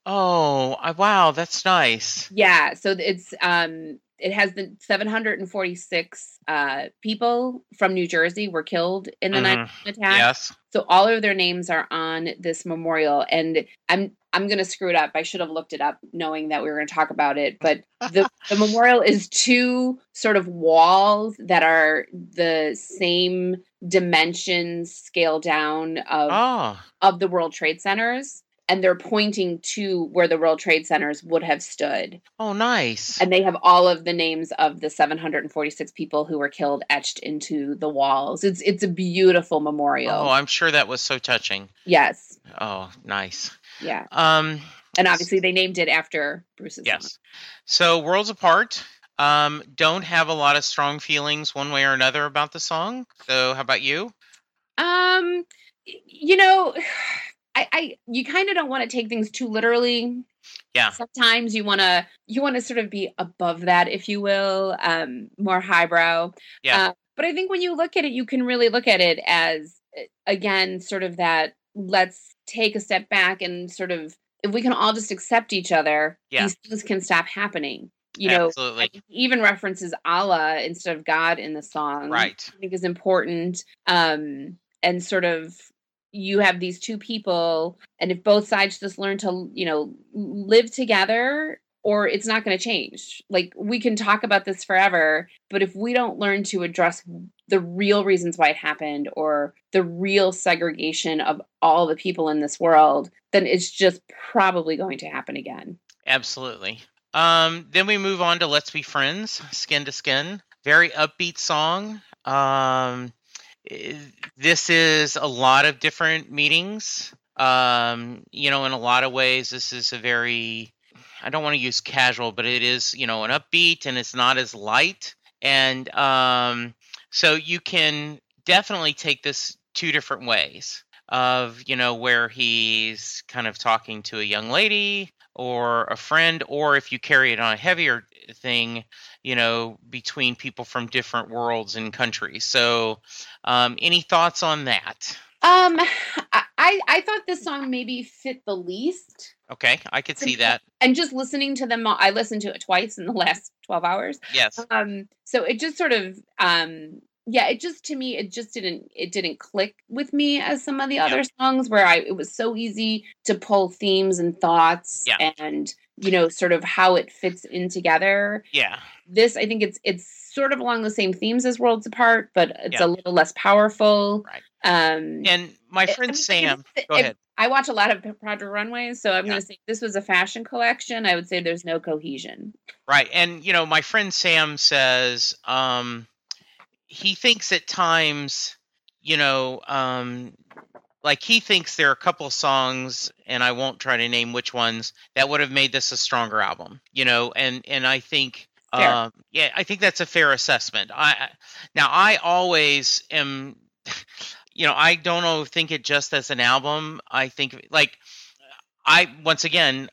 Oh, wow, that's nice. yeah so it's um it has the 746 uh people from new jersey were killed in the Mhm. attack Yes. So all of their names are on this memorial, and I'm I'm gonna screw it up. I should have looked it up, knowing that we were gonna talk about it. But the the memorial is two sort of walls that are the same dimensions, scale down of Oh, of the World Trade Centers, and they're pointing to where the World Trade Centers would have stood. oh, nice. And they have all of the names of the 746 people who were killed etched into the walls. It's it's a beautiful memorial. Oh, I'm sure that was so touching. yes. Oh, nice. Yeah. Um, And obviously they named it after Bruce's yes. So, Worlds Apart. Um, don't have a lot of strong feelings one way or another about the song. So, how about you? Um you know, I, I you kind of don't want to take things too literally. Yeah. Sometimes you want to you want to sort of be above that, if you will, um, more highbrow. Yeah. Uh, but I think when you look at it, you can really look at it as again, sort of that. Let's take a step back and sort of if we can all just accept each other, Yeah. these things can stop happening. You know, Absolutely. even references Allah instead of God in the song. Right. I think is important. Um, and sort of you have these two people, and if both sides just learn to, you know, live together, or it's not going to change. Like we can talk about this forever, but if we don't learn to address the real reasons why it happened or the real segregation of all the people in this world, then it's just probably going to happen again. Absolutely. Um, then we move on to Let's Be Friends, Skin to Skin. Very upbeat song. Um, this is a lot of different meetings. Um, you know, in a lot of ways, this is a very, I don't want to use casual, but it is, you know, an upbeat and it's not as light. And um, so you can definitely take this two different ways of, you know, where he's kind of talking to a young lady or a friend, or if you carry it on a heavier thing, you know, between people from different worlds and countries. So, um, any thoughts on that? Um, I I thought this song maybe fit the least. Okay, I could see that. and just listening to them i listened to it twice in the last 12 hours Yes. um so it just sort of um yeah it just to me it just didn't it didn't click with me as some of the other songs where i it was so easy to pull themes and thoughts Yeah. and you know sort of how it fits in together Yeah. this i think it's it's sort of along the same themes as worlds apart but it's Yeah. a little less powerful Right. um And my friend I mean, Sam, go it- ahead. I watch a lot of Project Runways, so I'm Yeah. going to say this was a fashion collection. I would say there's no cohesion. Right. And, you know, my friend Sam says um, he thinks at times, you know, um, like he thinks there are a couple songs, and I won't try to name which ones, that would have made this a stronger album, you know, and, and I think. Um, yeah, I think that's a fair assessment. I I- now I always am, you know, I don't know think it just as an album. I think like I once again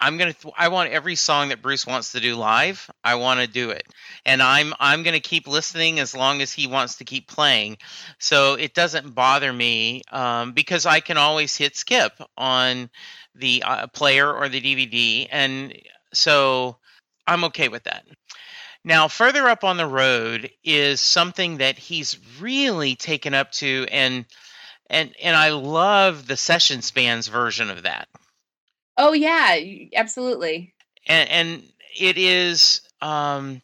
I'm gonna. Th- I want every song that Bruce wants to do live. I want to do it, and I'm I'm gonna keep listening as long as he wants to keep playing. So it doesn't bother me um, because I can always hit skip on the uh, player or the DVD, and so I'm okay with that. Now, further up on the road is something that he's really taken up to, and and and I love the Sessions Band version of that. Oh yeah, absolutely. And and it is um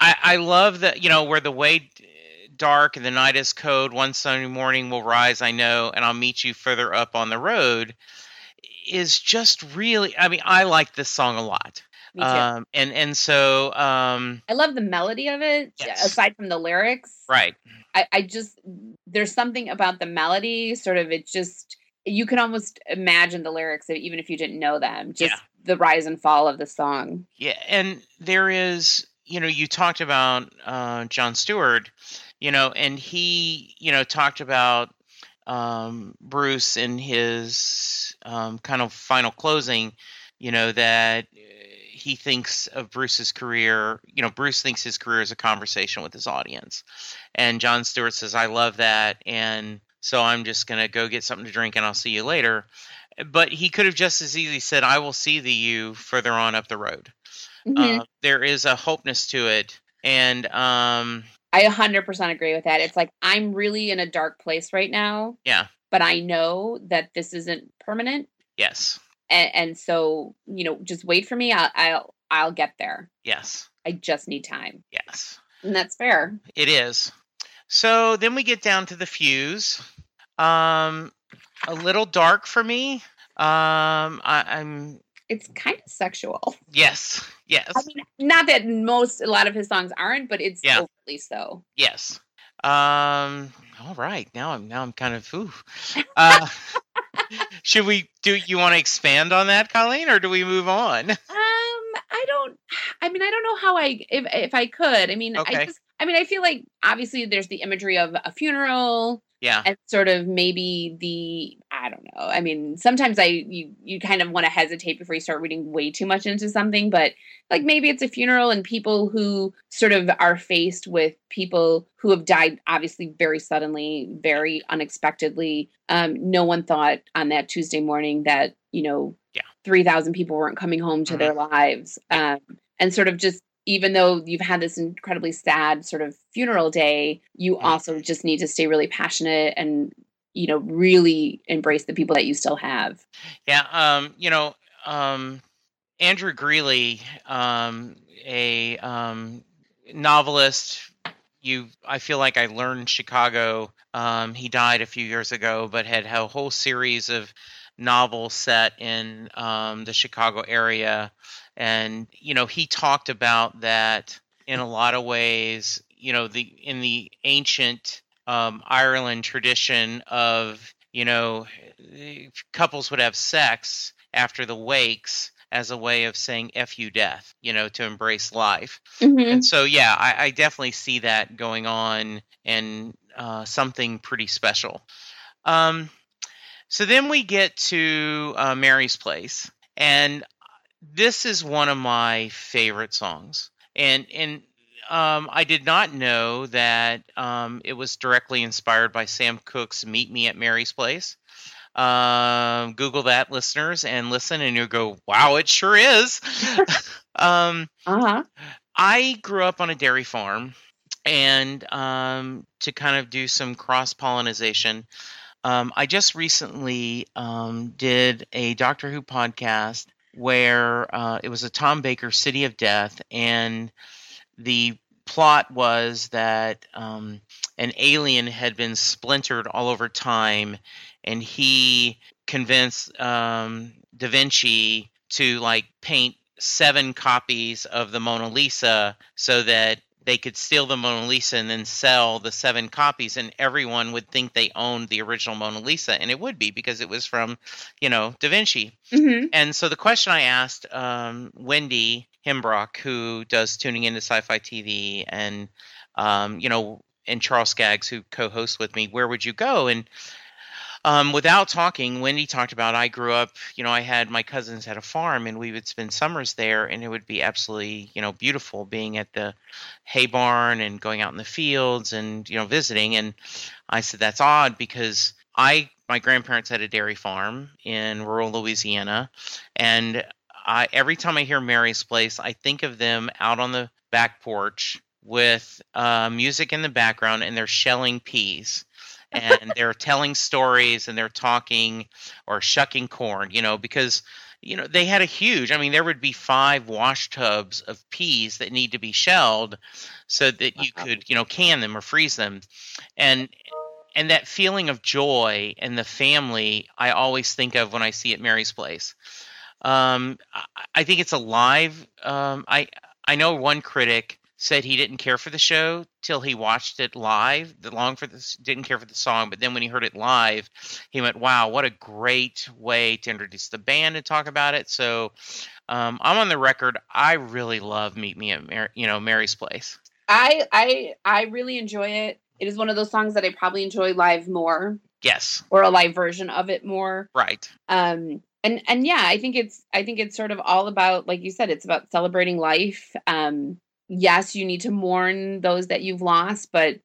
I I love that you know where the way dark and the night is cold one sunny morning will rise I know and I'll meet you further up on the road is just really I mean I like this song a lot. Um and and so um I love the melody of it Yes. aside from the lyrics. right. I, I just there's something about the melody, sort of it just you can almost imagine the lyrics even if you didn't know them. Just Yeah. the rise and fall of the song. Yeah, and there is, you know, you talked about uh, Jon Stewart, you know, and he, you know, talked about um, Bruce in his um, kind of final closing, you know, that uh, he thinks of Bruce's career, you know, Bruce thinks his career is a conversation with his audience. And Jon Stewart says, I love that. And so I'm just going to go get something to drink and I'll see you later. But he could have just as easily said, I will see the you further on up the road. Mhm. Uh, there is a hopeness to it. And um, I 100% agree with that. It's like I'm really in a dark place right now, yeah, but I know that this isn't permanent, yes, and, and so you know, just wait for me. I'll, I'll I'll get there. yes, I just need time, yes. and that's fair. It is. So then we get down to the fuse. Um, a little dark for me. Um, I, I'm It's kind of sexual. yes, yes, I mean, not that most a lot of his songs aren't, but it's Yeah. overly so. yes. Um, all right. Now I'm now I'm kind of ooh. Uh, should we do? You want to expand on that, Colleen, or do we move on? Um, I don't. I mean, I don't know how I if if I could. I mean, Okay. I just. I mean, I feel like obviously there's the imagery of a funeral Yeah, and sort of maybe the I don't know. I mean, sometimes I you you kind of want to hesitate before you start reading way too much into something, but like maybe it's a funeral and people who sort of are faced with people who have died obviously very suddenly, very unexpectedly. Um, no one thought on that Tuesday morning that you know Yeah. three thousand people weren't coming home to Mhm. their lives, um, and sort of just even though you've had this incredibly sad sort of funeral day, you Mhm. also just need to stay really passionate and you know really embrace the people that you still have. Yeah, um, you know, um, Andrew Greeley, um, a um, novelist. You, I feel like I learned Chicago. Um, he died a few years ago, but had a whole series of novels set in um, the Chicago area, and you know, he talked about that in a lot of ways. You know, the in the ancient um, Ireland tradition of you know couples would have sex after the wakes as a way of saying "f you death," you know, to embrace life. And so, yeah, I, I definitely see that going on and uh, something pretty special. Um, so then we get to uh, Mary's Place, and this is one of my favorite songs. And and um, I did not know that um, it was directly inspired by Sam Cooke's "Meet Me at Mary's Place." Um, Google that, listeners, and listen, and you'll go, "Wow, it sure is." um, Uh huh. I grew up on a dairy farm, and um, to kind of do some cross pollination, um, I just recently um, did a Doctor Who podcast where uh, it was a Tom Baker City of Death, and the plot was that um, an alien had been splintered all over time, and he convinced um, Da Vinci to like paint seven copies of the Mona Lisa so that they could steal the Mona Lisa and then sell the seven copies, and everyone would think they owned the original Mona Lisa, and it would be because it was from, you know, Da Vinci. hmm And so the question I asked um, Wendy Himbrock, who does tuning into Sci-Fi TV, and um, you know, and Charles Skaggs, who co-hosts with me, where would you go? And um, without talking, Wendy talked about I grew up, you know, I had my cousins had a farm and we would spend summers there and it would be absolutely, you know, beautiful being at the hay barn and going out in the fields and, you know, visiting. And I said, that's odd because I, my grandparents had a dairy farm in rural Louisiana. And I, every time I hear Mary's Place, I think of them out on the back porch with uh, music in the background and they're shelling peas and they're telling stories and they're talking or shucking corn, you know, because you know they had a huge i mean there would be five wash tubs of peas that need to be shelled so that you could you know can them or freeze them. And and that feeling of joy and the family i always think of when i see at mary's place. Um, I, I think it's alive. Um, i i know one critic said he didn't care for the show till he watched it live. The long for this didn't care for the song, but then when he heard it live, he went, "Wow, what a great way to introduce the band and talk about it." So um, I'm on the record. I really love Meet Me at Mar- you know Mary's Place. I I I really enjoy it. It is one of those songs that I probably enjoy live more. Yes. Or a live version of it more. Right. Um and and yeah, I think it's I think it's sort of all about like you said, it's about celebrating life. Um yes, you need to mourn those that you've lost, but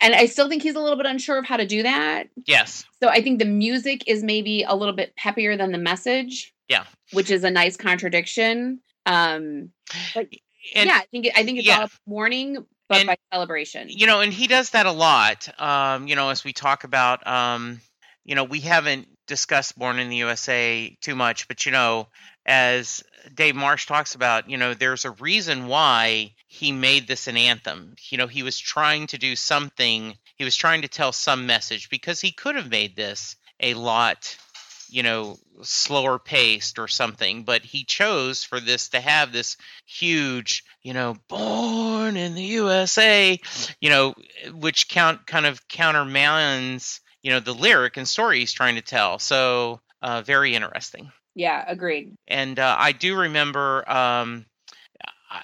and I still think he's a little bit unsure of how to do that. Yes. So I think the music is maybe a little bit peppier than the message. Yeah. Which is a nice contradiction. Um but and, yeah, I think I think it's yeah. all mourning but And- by celebration. you know and he does that a lot um you know as we talk about um you know we haven't discussed born in the usa too much but you know as dave marsh talks about you know there's a reason why he made this an anthem. You know he was trying to do something he was trying to tell some message because he could have made this a lot you know slower paced or something but he chose for this to have this huge you know born in the usa you know which count kind of countermands you know the lyric and story he's trying to tell. So uh, very interesting. Yeah, agreed. and uh, I do remember, um,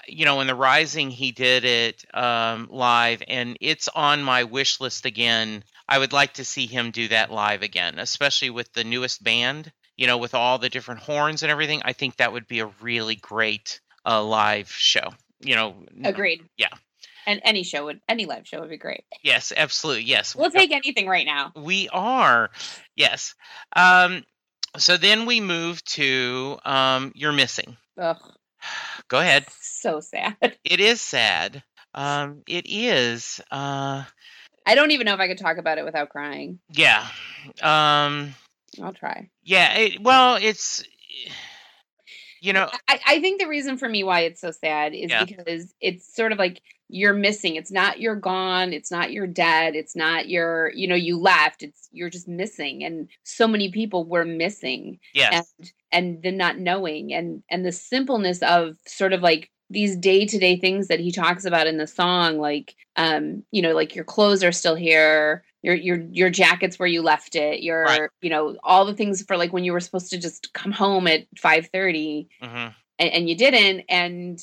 you know, in the Rising, he did it um, live, and it's on my wish list again. I would like to see him do that live again, especially with the newest band. You know, with all the different horns and everything. I think that would be a really great uh, live show. You know, Agreed. Yeah. And any show would any live show would be great. Yes, absolutely. Yes, We'll take anything right now. We are, yes. Um, so then we move to um, you're missing. Ugh, Go ahead. so sad. It is sad. Um, it is. Uh, I don't even know if I could talk about it without crying. yeah. Um, I'll try. yeah. It, well, it's. You know. I, I think the reason for me why it's so sad is Yeah. because it's sort of like you're missing. It's not you're gone. It's not you're dead. It's not you're, you know, you left. It's you're just missing. And so many people were missing Yes. and and the not knowing and and the simpleness of sort of like these day-to-day things that he talks about in the song like um you know like your clothes are still here your your your jackets where you left it your Right. you know all the things for like when you were supposed to just come home at 5:30 hmm and, and you didn't and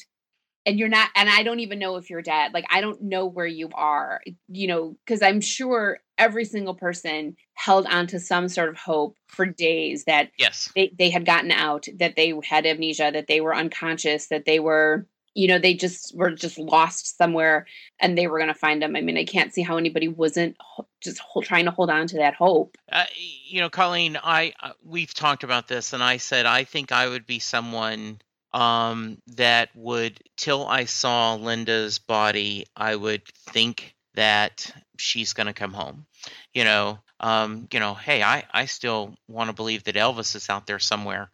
and you're not and i don't even know if you're dead like i don't know where you are you know because i'm sure every single person held on to some sort of hope for days that Yes. they, they had gotten out that they had amnesia that they were unconscious that they were you know they just were just lost somewhere and they were going to find them i mean i can't see how anybody wasn't ho- just hold, trying to hold on to that hope Uh, you know, Colleen, I uh, we've talked about this, and I said I think I would be someone um, that would, till I saw Linda's body, I would think that she's going to come home. You know, um, you know, hey, I I still want to believe that Elvis is out there somewhere.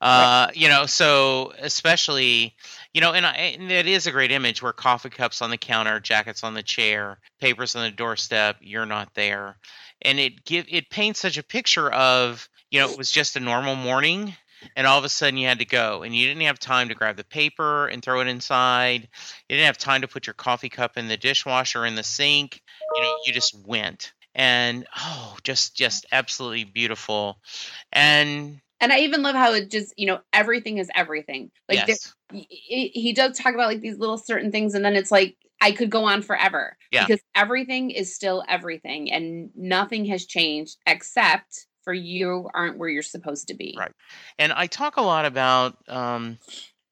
Uh, You know, so especially, you know, and, I, and it is a great image where coffee cups on the counter, jackets on the chair, papers on the doorstep. You're not there and it give it paints such a picture of you know it was just a normal morning and all of a sudden you had to go and you didn't have time to grab the paper and throw it inside. You didn't have time to put your coffee cup in the dishwasher in the sink. You know you just went. And oh just just absolutely beautiful. And and i even love how it just you know everything is everything. Like yes. he he does talk about like these little certain things and then it's like I could go on forever Yeah. because everything is still everything and nothing has changed except for you aren't where you're supposed to be. Right. and I talk a lot about um,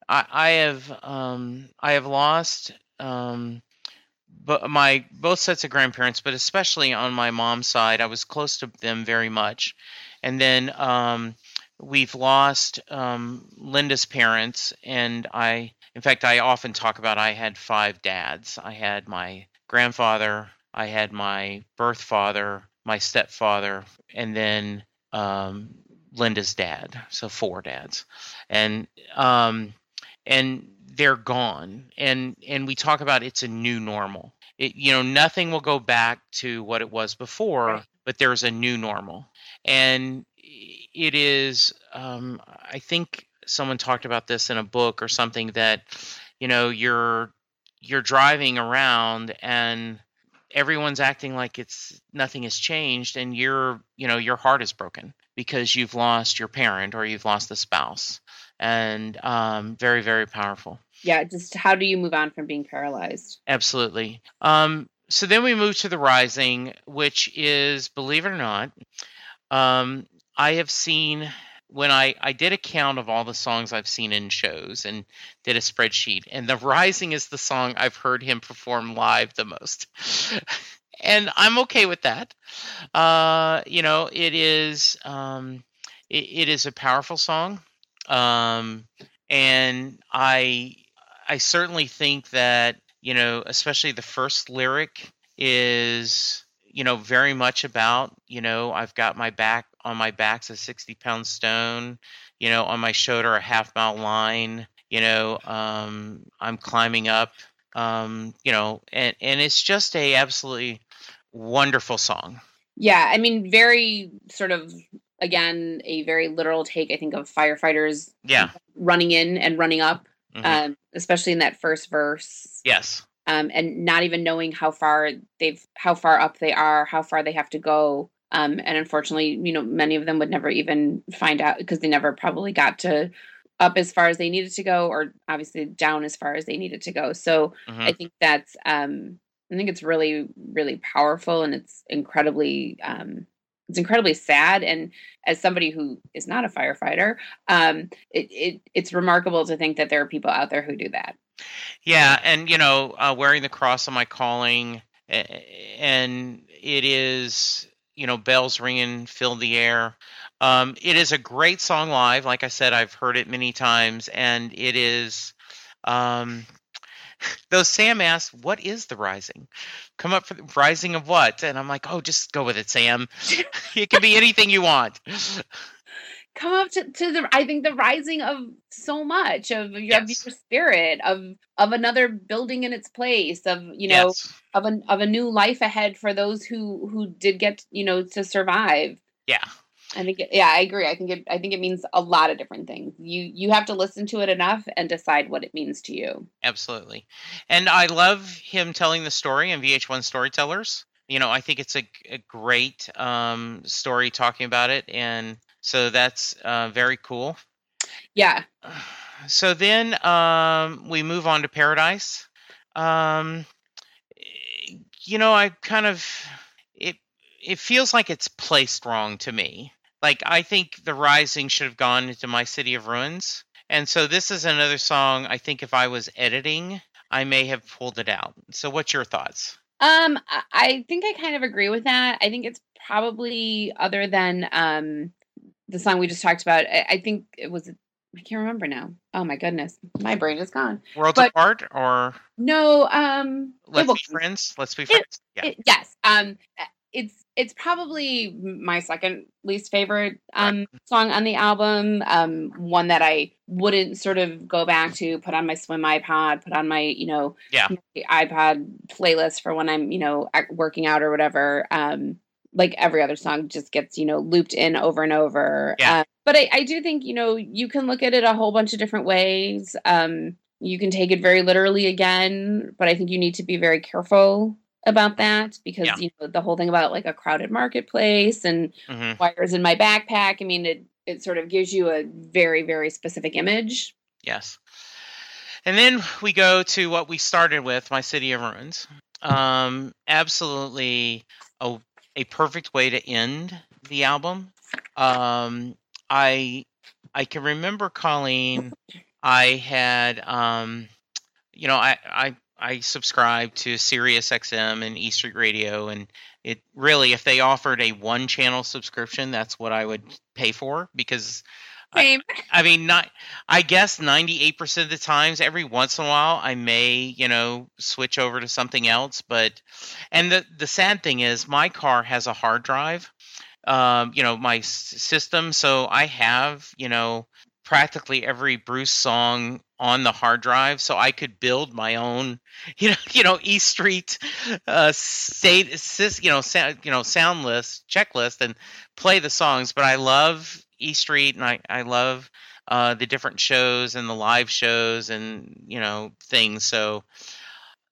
I, I have um, I have lost um, but my both sets of grandparents, but especially on my mom's side, I was close to them very much, and then um, we've lost um, Linda's parents, and I in fact I often talk about I had five dads. I had my grandfather, I had my birth father, my stepfather, and then um, Linda's dad, so four dads, and um, and they're gone. And and we talk about it's a new normal. It, you know, nothing will go back to what it was before, Right. but there's a new normal, and it is. Um, I think someone talked about this in a book or something that, you know, you're you're driving around and everyone's acting like it's nothing has changed and you're you know your heart is broken because you've lost your parent or you've lost a spouse. And um, very very powerful. Yeah, just how do you move on from being paralyzed? absolutely. Um, so then we move to the rising which is believe it or not um, i have seen when I, I did a count of all the songs I've seen in shows and did a spreadsheet, and The Rising is the song I've heard him perform live the most. and I'm okay with that. Uh, you know, it is um, it, it is a powerful song, um, and I I certainly think that you know, especially the first lyric is you know very much about you know I've got my back on my back's a 60 pound stone you know on my shoulder a half mile line you know um, i'm climbing up um, you know and and it's just a absolutely wonderful song Yeah, I mean, very sort of again a very literal take. I think of firefighters yeah running in and running up, mhm. um, especially in that first verse, yes um, and not even knowing how far they've how far up they are, how far they have to go. Um, and unfortunately, you know, many of them would never even find out because they never probably got to up as far as they needed to go, or obviously down as far as they needed to go. So mhm. I think that's um I think it's really really powerful and it's incredibly um it's incredibly sad and as somebody who is not a firefighter um it, it it's remarkable to think that there are people out there who do that Yeah, and you know, uh, wearing the cross on my calling, and it is you know bells ringing, fill the air. Um, it is a great song live. Like I said, I've heard it many times, and it is. Um, though Sam asked, "What is the rising?" Come up for the rising of what? And I'm like, "Oh, just go with it, Sam. it can be anything you want." Come up to, to the i think the rising of so much of, your of your spirit of of another building in its place of you know yes. of an of a new life ahead for those who who did get you know to survive Yeah. I think, it, yeah, I agree. I think it, I think it means a lot of different things. You, you have to listen to it enough and decide what it means to you. Absolutely. And I love him telling the story in VH1 Storytellers. You know, I think it's a, a great um, story talking about it. And so that's uh, very cool. Yeah, So then um, we move on to Paradise. Um, you know, I kind of, it, it feels like it's placed wrong to me. Like, I think The Rising should have gone into My City of Ruins. And so this is another song I think if I was editing, I may have pulled it out. So what's your thoughts? um, I, think I kind of agree with that. I think it's probably other than um the song we just talked about. I, I think it was. I can't remember now. Oh my goodness, my brain is gone. Worlds But- Apart or No, um, Let's Be Friends? Let's Be It- Friends. Yeah. It, yes. Um, it's it's probably my second least favorite um song on the album. Um, one that I wouldn't sort of go back to, put on my swim iPod, put on my you know Yeah. iPod playlist for when I'm you know working out or whatever. Um, like every other song just gets you know looped in over and over. Yeah. Uh, but I, I do think you know you can look at it a whole bunch of different ways. Um, you can take it very literally again, but I think you need to be very careful about that because Yeah. you know the whole thing about like a crowded marketplace and hmm wires in my backpack. I mean, it it sort of gives you a very very specific image. Yes. And then we go to what we started with, My City of Ruins. Um, absolutely a, a perfect way to end the album. Um, I I can remember Colleen. I had um, you know I I I subscribed to Sirius XM and E Street Radio, and it really, if they offered a one channel subscription, that's what I would pay for because Same. I, I mean, not. I guess ninety eight percent of the times, every once in a while, I may, you know, switch over to something else. But, and the the sad thing is, my car has a hard drive. Um, you know, my s- system, so I have, you know, practically every Bruce song on the hard drive, so I could build my own, you know, you know, E Street uh, state, you know, sound, you know, sound list checklist and play the songs. But I love E Street, and I I love uh, the different shows and the live shows and you know things. So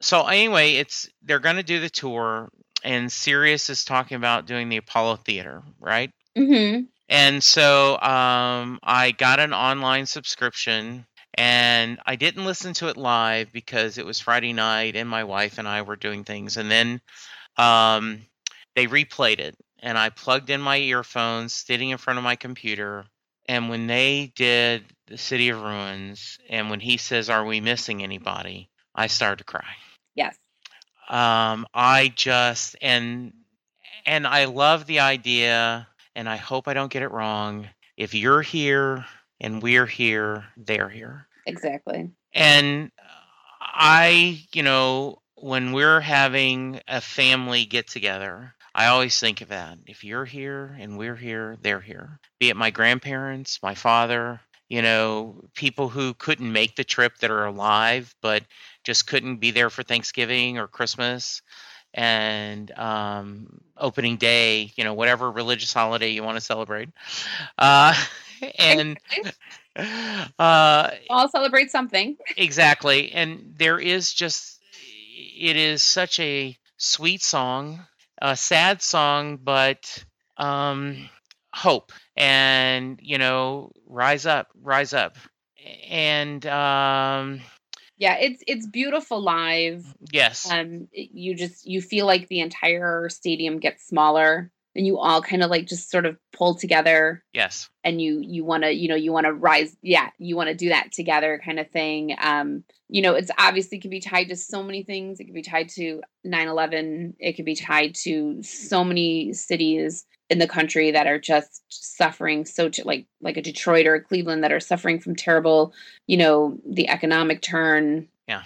so anyway, it's they're going to do the tour, and Sirius is talking about doing the Apollo Theater, right? hmm And so um, I got an online subscription and I didn't listen to it live because it was Friday night and my wife and I were doing things. And then um, they replayed it and I plugged in my earphones sitting in front of my computer. And when they did The City of Ruins and when he says, Are we missing anybody? I started to cry Yes. um, I just and and I love the idea, and I hope I don't get it wrong. If you're here and we're here, they're here. Exactly. And I, you know, when we're having a family get together, I always think of that. If you're here and we're here, they're here. Be it my grandparents, my father, you know, people who couldn't make the trip that are alive, but just couldn't be there for Thanksgiving or Christmas and um, opening day, you know, whatever religious holiday you want to celebrate. Uh, and uh, All celebrate something. exactly and there is just it is such a sweet song a sad song but um hope and you know rise up rise up. And um Yeah, it's it's beautiful live. yes. Um, you just you feel like the entire stadium gets smaller, and you all kind of like just sort of pull together, yes and you you want to you know you want to rise. Yeah, you want to do that together, kind of thing. Um, you know, it's obviously can be tied to so many things. It can be tied to 9-11. It can be tied to so many cities in the country that are just suffering so t- like like a Detroit or a Cleveland that are suffering from terrible, you know, the economic turn. Yeah.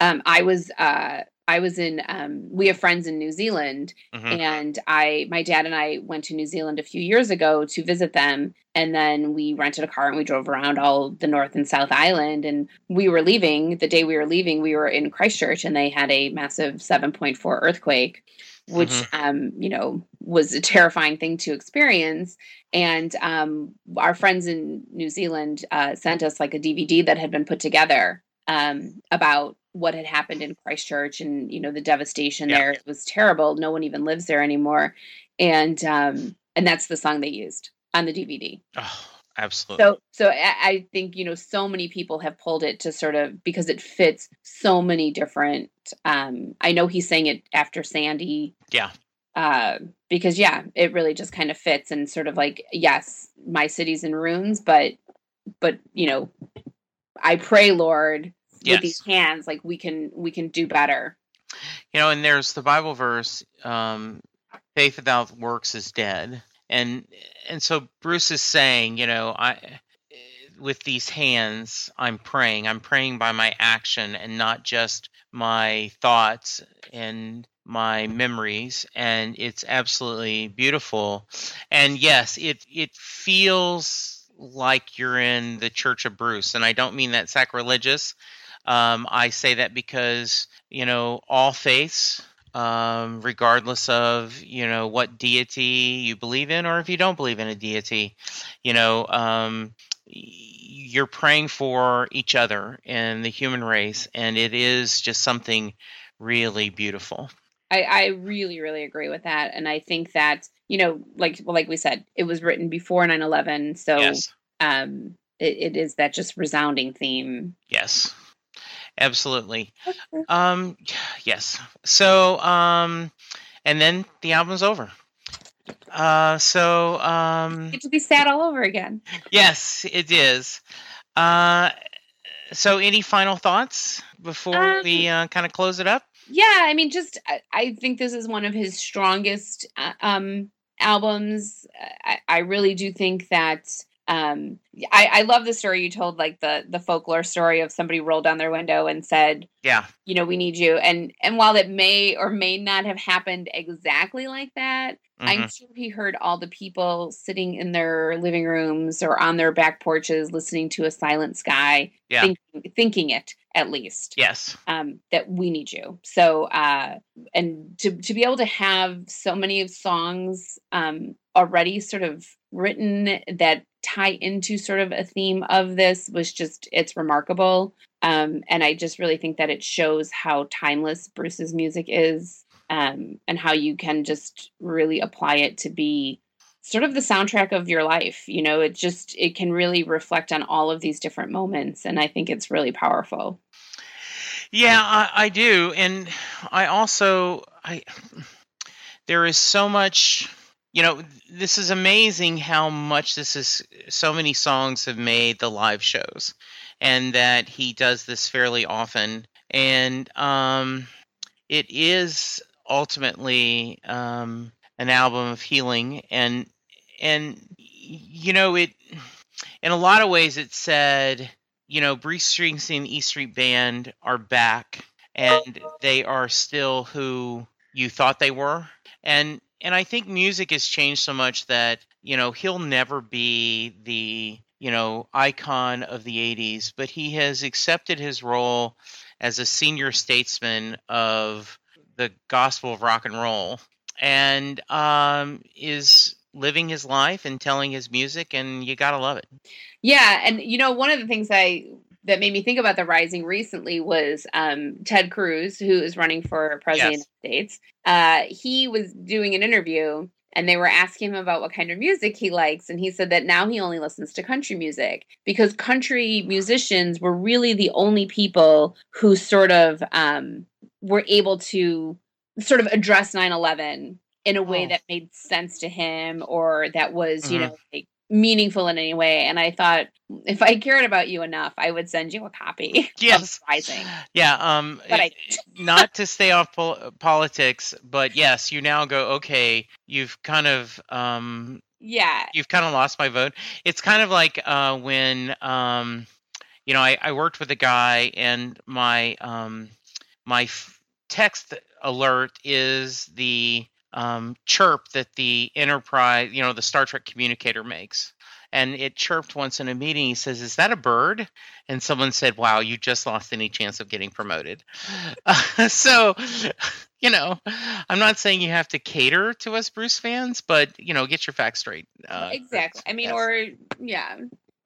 Um, I was uh I was in um we have friends in New Zealand mhm, and I my dad and I went to New Zealand a few years ago to visit them and then we rented a car and we drove around all the North and South Island and we were leaving the day we were leaving we were in Christchurch and they had a massive 7.4 earthquake which Mhm. um you know was a terrifying thing to experience and um our friends in New Zealand uh sent us like a DVD that had been put together um about what had happened in Christchurch and you know the devastation Yeah. there. It was terrible. No one even lives there anymore. And um and that's the song they used on the DVD oh, absolutely. So so I, I think you know so many people have pulled it to sort of because it fits so many different um I know he sang it after Sandy. Yeah. Uh because yeah it really just kind of fits and sort of like yes my city's in ruins but but you know I pray Lord with these hands like we can we can do better. You know and there's the bible verse um faith without works is dead. And and so bruce is saying you know i with these hands i'm praying. I'm praying by my action and not just my thoughts and my memories. And it's absolutely beautiful. And yes it it feels like you're in the church of bruce and i don't mean that sacrilegious. Um, i say that because you know all faiths um, regardless of you know what deity you believe in or if you don't believe in a deity you know um, you're praying for each other and the human race and it is just something really beautiful I, I really, really agree with that. And I think that, you know, like well, like we said, it was written before 9-11. So yes um it, it is that just resounding theme. yes absolutely. Um, yes. So, um, and then the album's over. Uh, so, um, Get to be sad all over again. yes, it is. Uh, so any final thoughts before Um, we uh, kind of close it up? Yeah, I mean, just I, I think this is one of his strongest uh, um, albums. I, I really do think that um, I, I love the story you told, like the the folklore story of somebody rolled down their window and said, Yeah. you know, we need you. And and while it may or may not have happened exactly like that, I'm Mhm. sure he heard all the people sitting in their living rooms or on their back porches listening to a silent sky, Yeah. thinking, thinking it at least Yes. um, that we need you. So, uh, and to to be able to have so many of songs um, already sort of written that tie into sort of a theme of this was just it's remarkable. Um, and I just really think that it shows how timeless Bruce's music is, um, and how you can just really apply it to be sort of the soundtrack of your life. You know, it just it can really reflect on all of these different moments, and I think it's really powerful. Yeah, I, I do, and I also I there is so much. You know, this is amazing how much this is. So many songs have made the live shows, and that he does this fairly often, and um, it is ultimately um, an album of healing, and and you know it. In a lot of ways, it said you know, Bruce Springsteen and E Street Band are back and they are still who you thought they were. And and I think music has changed so much that, you know, he'll never be the, you know, icon of the 80s, but he has accepted his role as a senior statesman of the gospel of rock and roll and um is living his life and telling his music and you got to love it. Yeah, and you know, one of the things I that made me think about the rising recently was um, Ted Cruz, who is running for president Yes. of the United States. Uh, he was doing an interview, and they were asking him about what kind of music he likes, and he said that now he only listens to country music because country musicians were really the only people who sort of um, were able to sort of address 9-11 in a way Oh. that made sense to him or that was you Mhm. know like meaningful in any way and i thought if i cared about you enough i would send you a copy Yes. rising Yeah, um but i not to stay off pol- politics, but yes, you now go okay, you've kind of um yeah you've kind of lost my vote. It's kind of like uh when um you know, I, I worked with a guy and my um my f- text alert is the um chirp that the enterprise, you know, the Star Trek communicator makes. And it chirped once in a meeting. He says, "Is that a bird?" And someone said, "Wow, you just lost any chance of getting promoted." Uh, so, you know, I'm not saying you have to cater to us Bruce fans, but you know, get your facts straight. Uh, exactly i mean yes. or yeah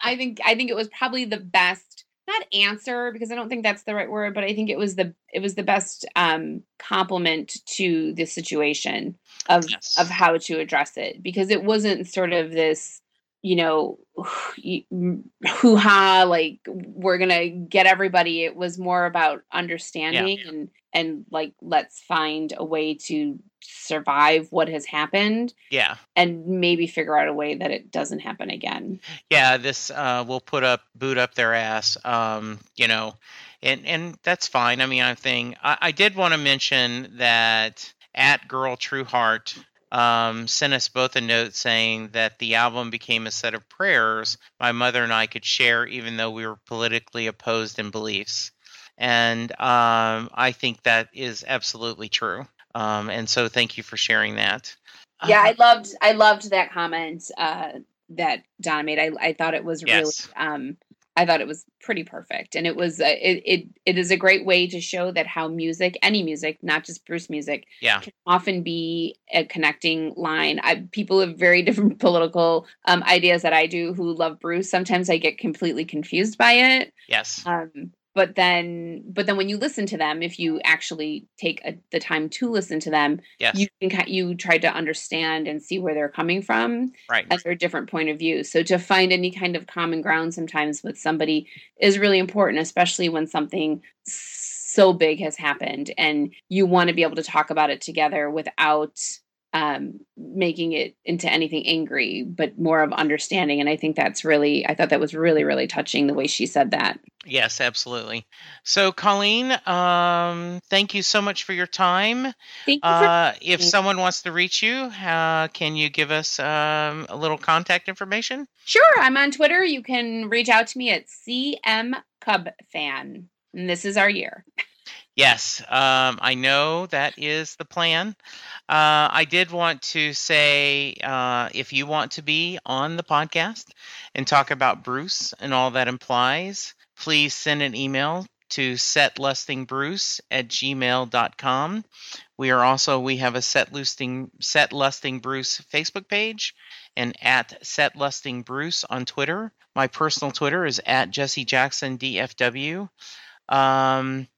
i think i think it was probably the best not answer because i don't think that's the right word but i think it was the it was the best um compliment to the situation of Yes. of how to address it because it wasn't sort of this you know hoo ha like we're gonna get everybody it was more about understanding and and like let's find a way to survive what has happened yeah, and maybe figure out a way that it doesn't happen again yeah. This uh, will put up boot up their ass. Um, you know, and and that's fine. I mean, I think I, I did want to mention that at Girl True Heart um, sent us both a note saying that the album became a set of prayers my mother and I could share, even though we were politically opposed in beliefs. And um, I think that is absolutely true. Um, and so, thank you for sharing that. yeah Uh, i loved i loved that comment uh that donna made. I i thought it was really Yes. um i thought it was pretty perfect. And it was uh, it, it it is a great way to show that how music any music not just bruce music yeah, can often be a connecting line. I, people have very different political um ideas that i do who love bruce. Sometimes i get completely confused by it. Yes, um but then but then when you listen to them if you actually take a, the time to listen to them Yes. you can you try to understand and see where they're coming from right. as their different point of view so to find any kind of common ground sometimes with somebody is really important especially when something so big has happened and you want to be able to talk about it together without um, making it into anything angry, but more of understanding. And I think that's really, I thought that was really, really touching the way she said that. Yes, absolutely. So, Colleen, um, thank you so much for your time. Thank you. For, Uh, if someone wants to reach you, uh, can you give us um, a little contact information? sure, I'm on Twitter. You can reach out to me at CM Cub Fan. And this is our year. Yes, um, I know that is the plan. Uh, I did want to say uh, if you want to be on the podcast and talk about Bruce and all that implies, please send an email to setlustingbruce at gmail.com. We are also, we have a set lusting, set lusting Bruce Facebook page and at set lusting Bruce on Twitter. My personal Twitter is at Jesse Jackson DFW. Um,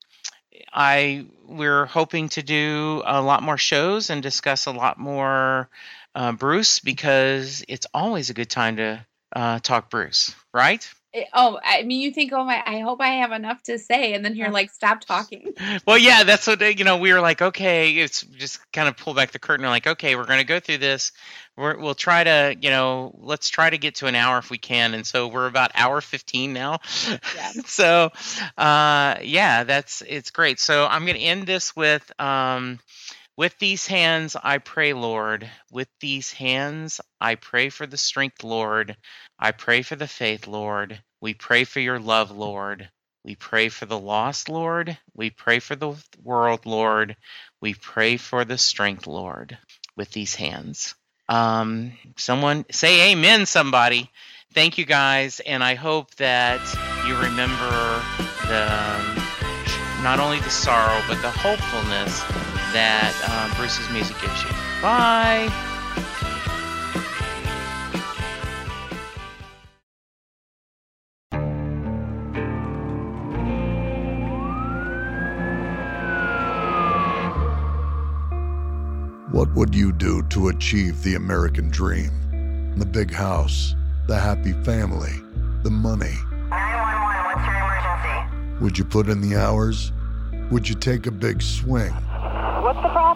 I we're hoping to do a lot more shows and discuss a lot more uh, Bruce because it's always a good time to uh, talk Bruce, right? Eh, Oh, I mean, you think, oh my, I hope I have enough to say. And then you're like, stop talking. Well, yeah, that's what you know. We were like, okay, it's just kind of pull back the curtain. We're like, okay, we're going to go through this. We're, we'll try to, you know, let's try to get to an hour if we can. And so we're about hour fifteen now. Yeah. so, uh, yeah, that's it's great. So I'm going to end this with, um, with these hands I pray, Lord. With these hands I pray for the strength, Lord. I pray for the faith, Lord. We pray for your love, Lord. We pray for the lost, Lord. We pray for the world, Lord. We pray for the strength, Lord, with these hands. Um, someone say amen, somebody. Thank you guys, and I hope that you remember the not only the sorrow but the hopefulness that um, Bruce's music gives you. Bye. What would you do to achieve the American dream? The big house, the happy family, the money. 911, what's your emergency? Would you put in the hours? Would you take a big swing?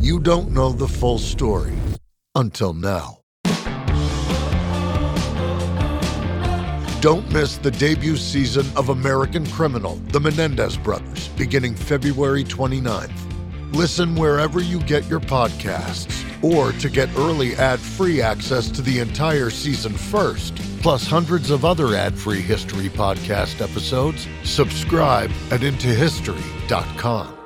you don't know the full story. Until now. Don't miss the debut season of American Criminal, The Menendez Brothers, beginning February 29th. Listen wherever you get your podcasts, or to get early ad free access to the entire season first, plus hundreds of other ad free history podcast episodes, subscribe at IntoHistory.com.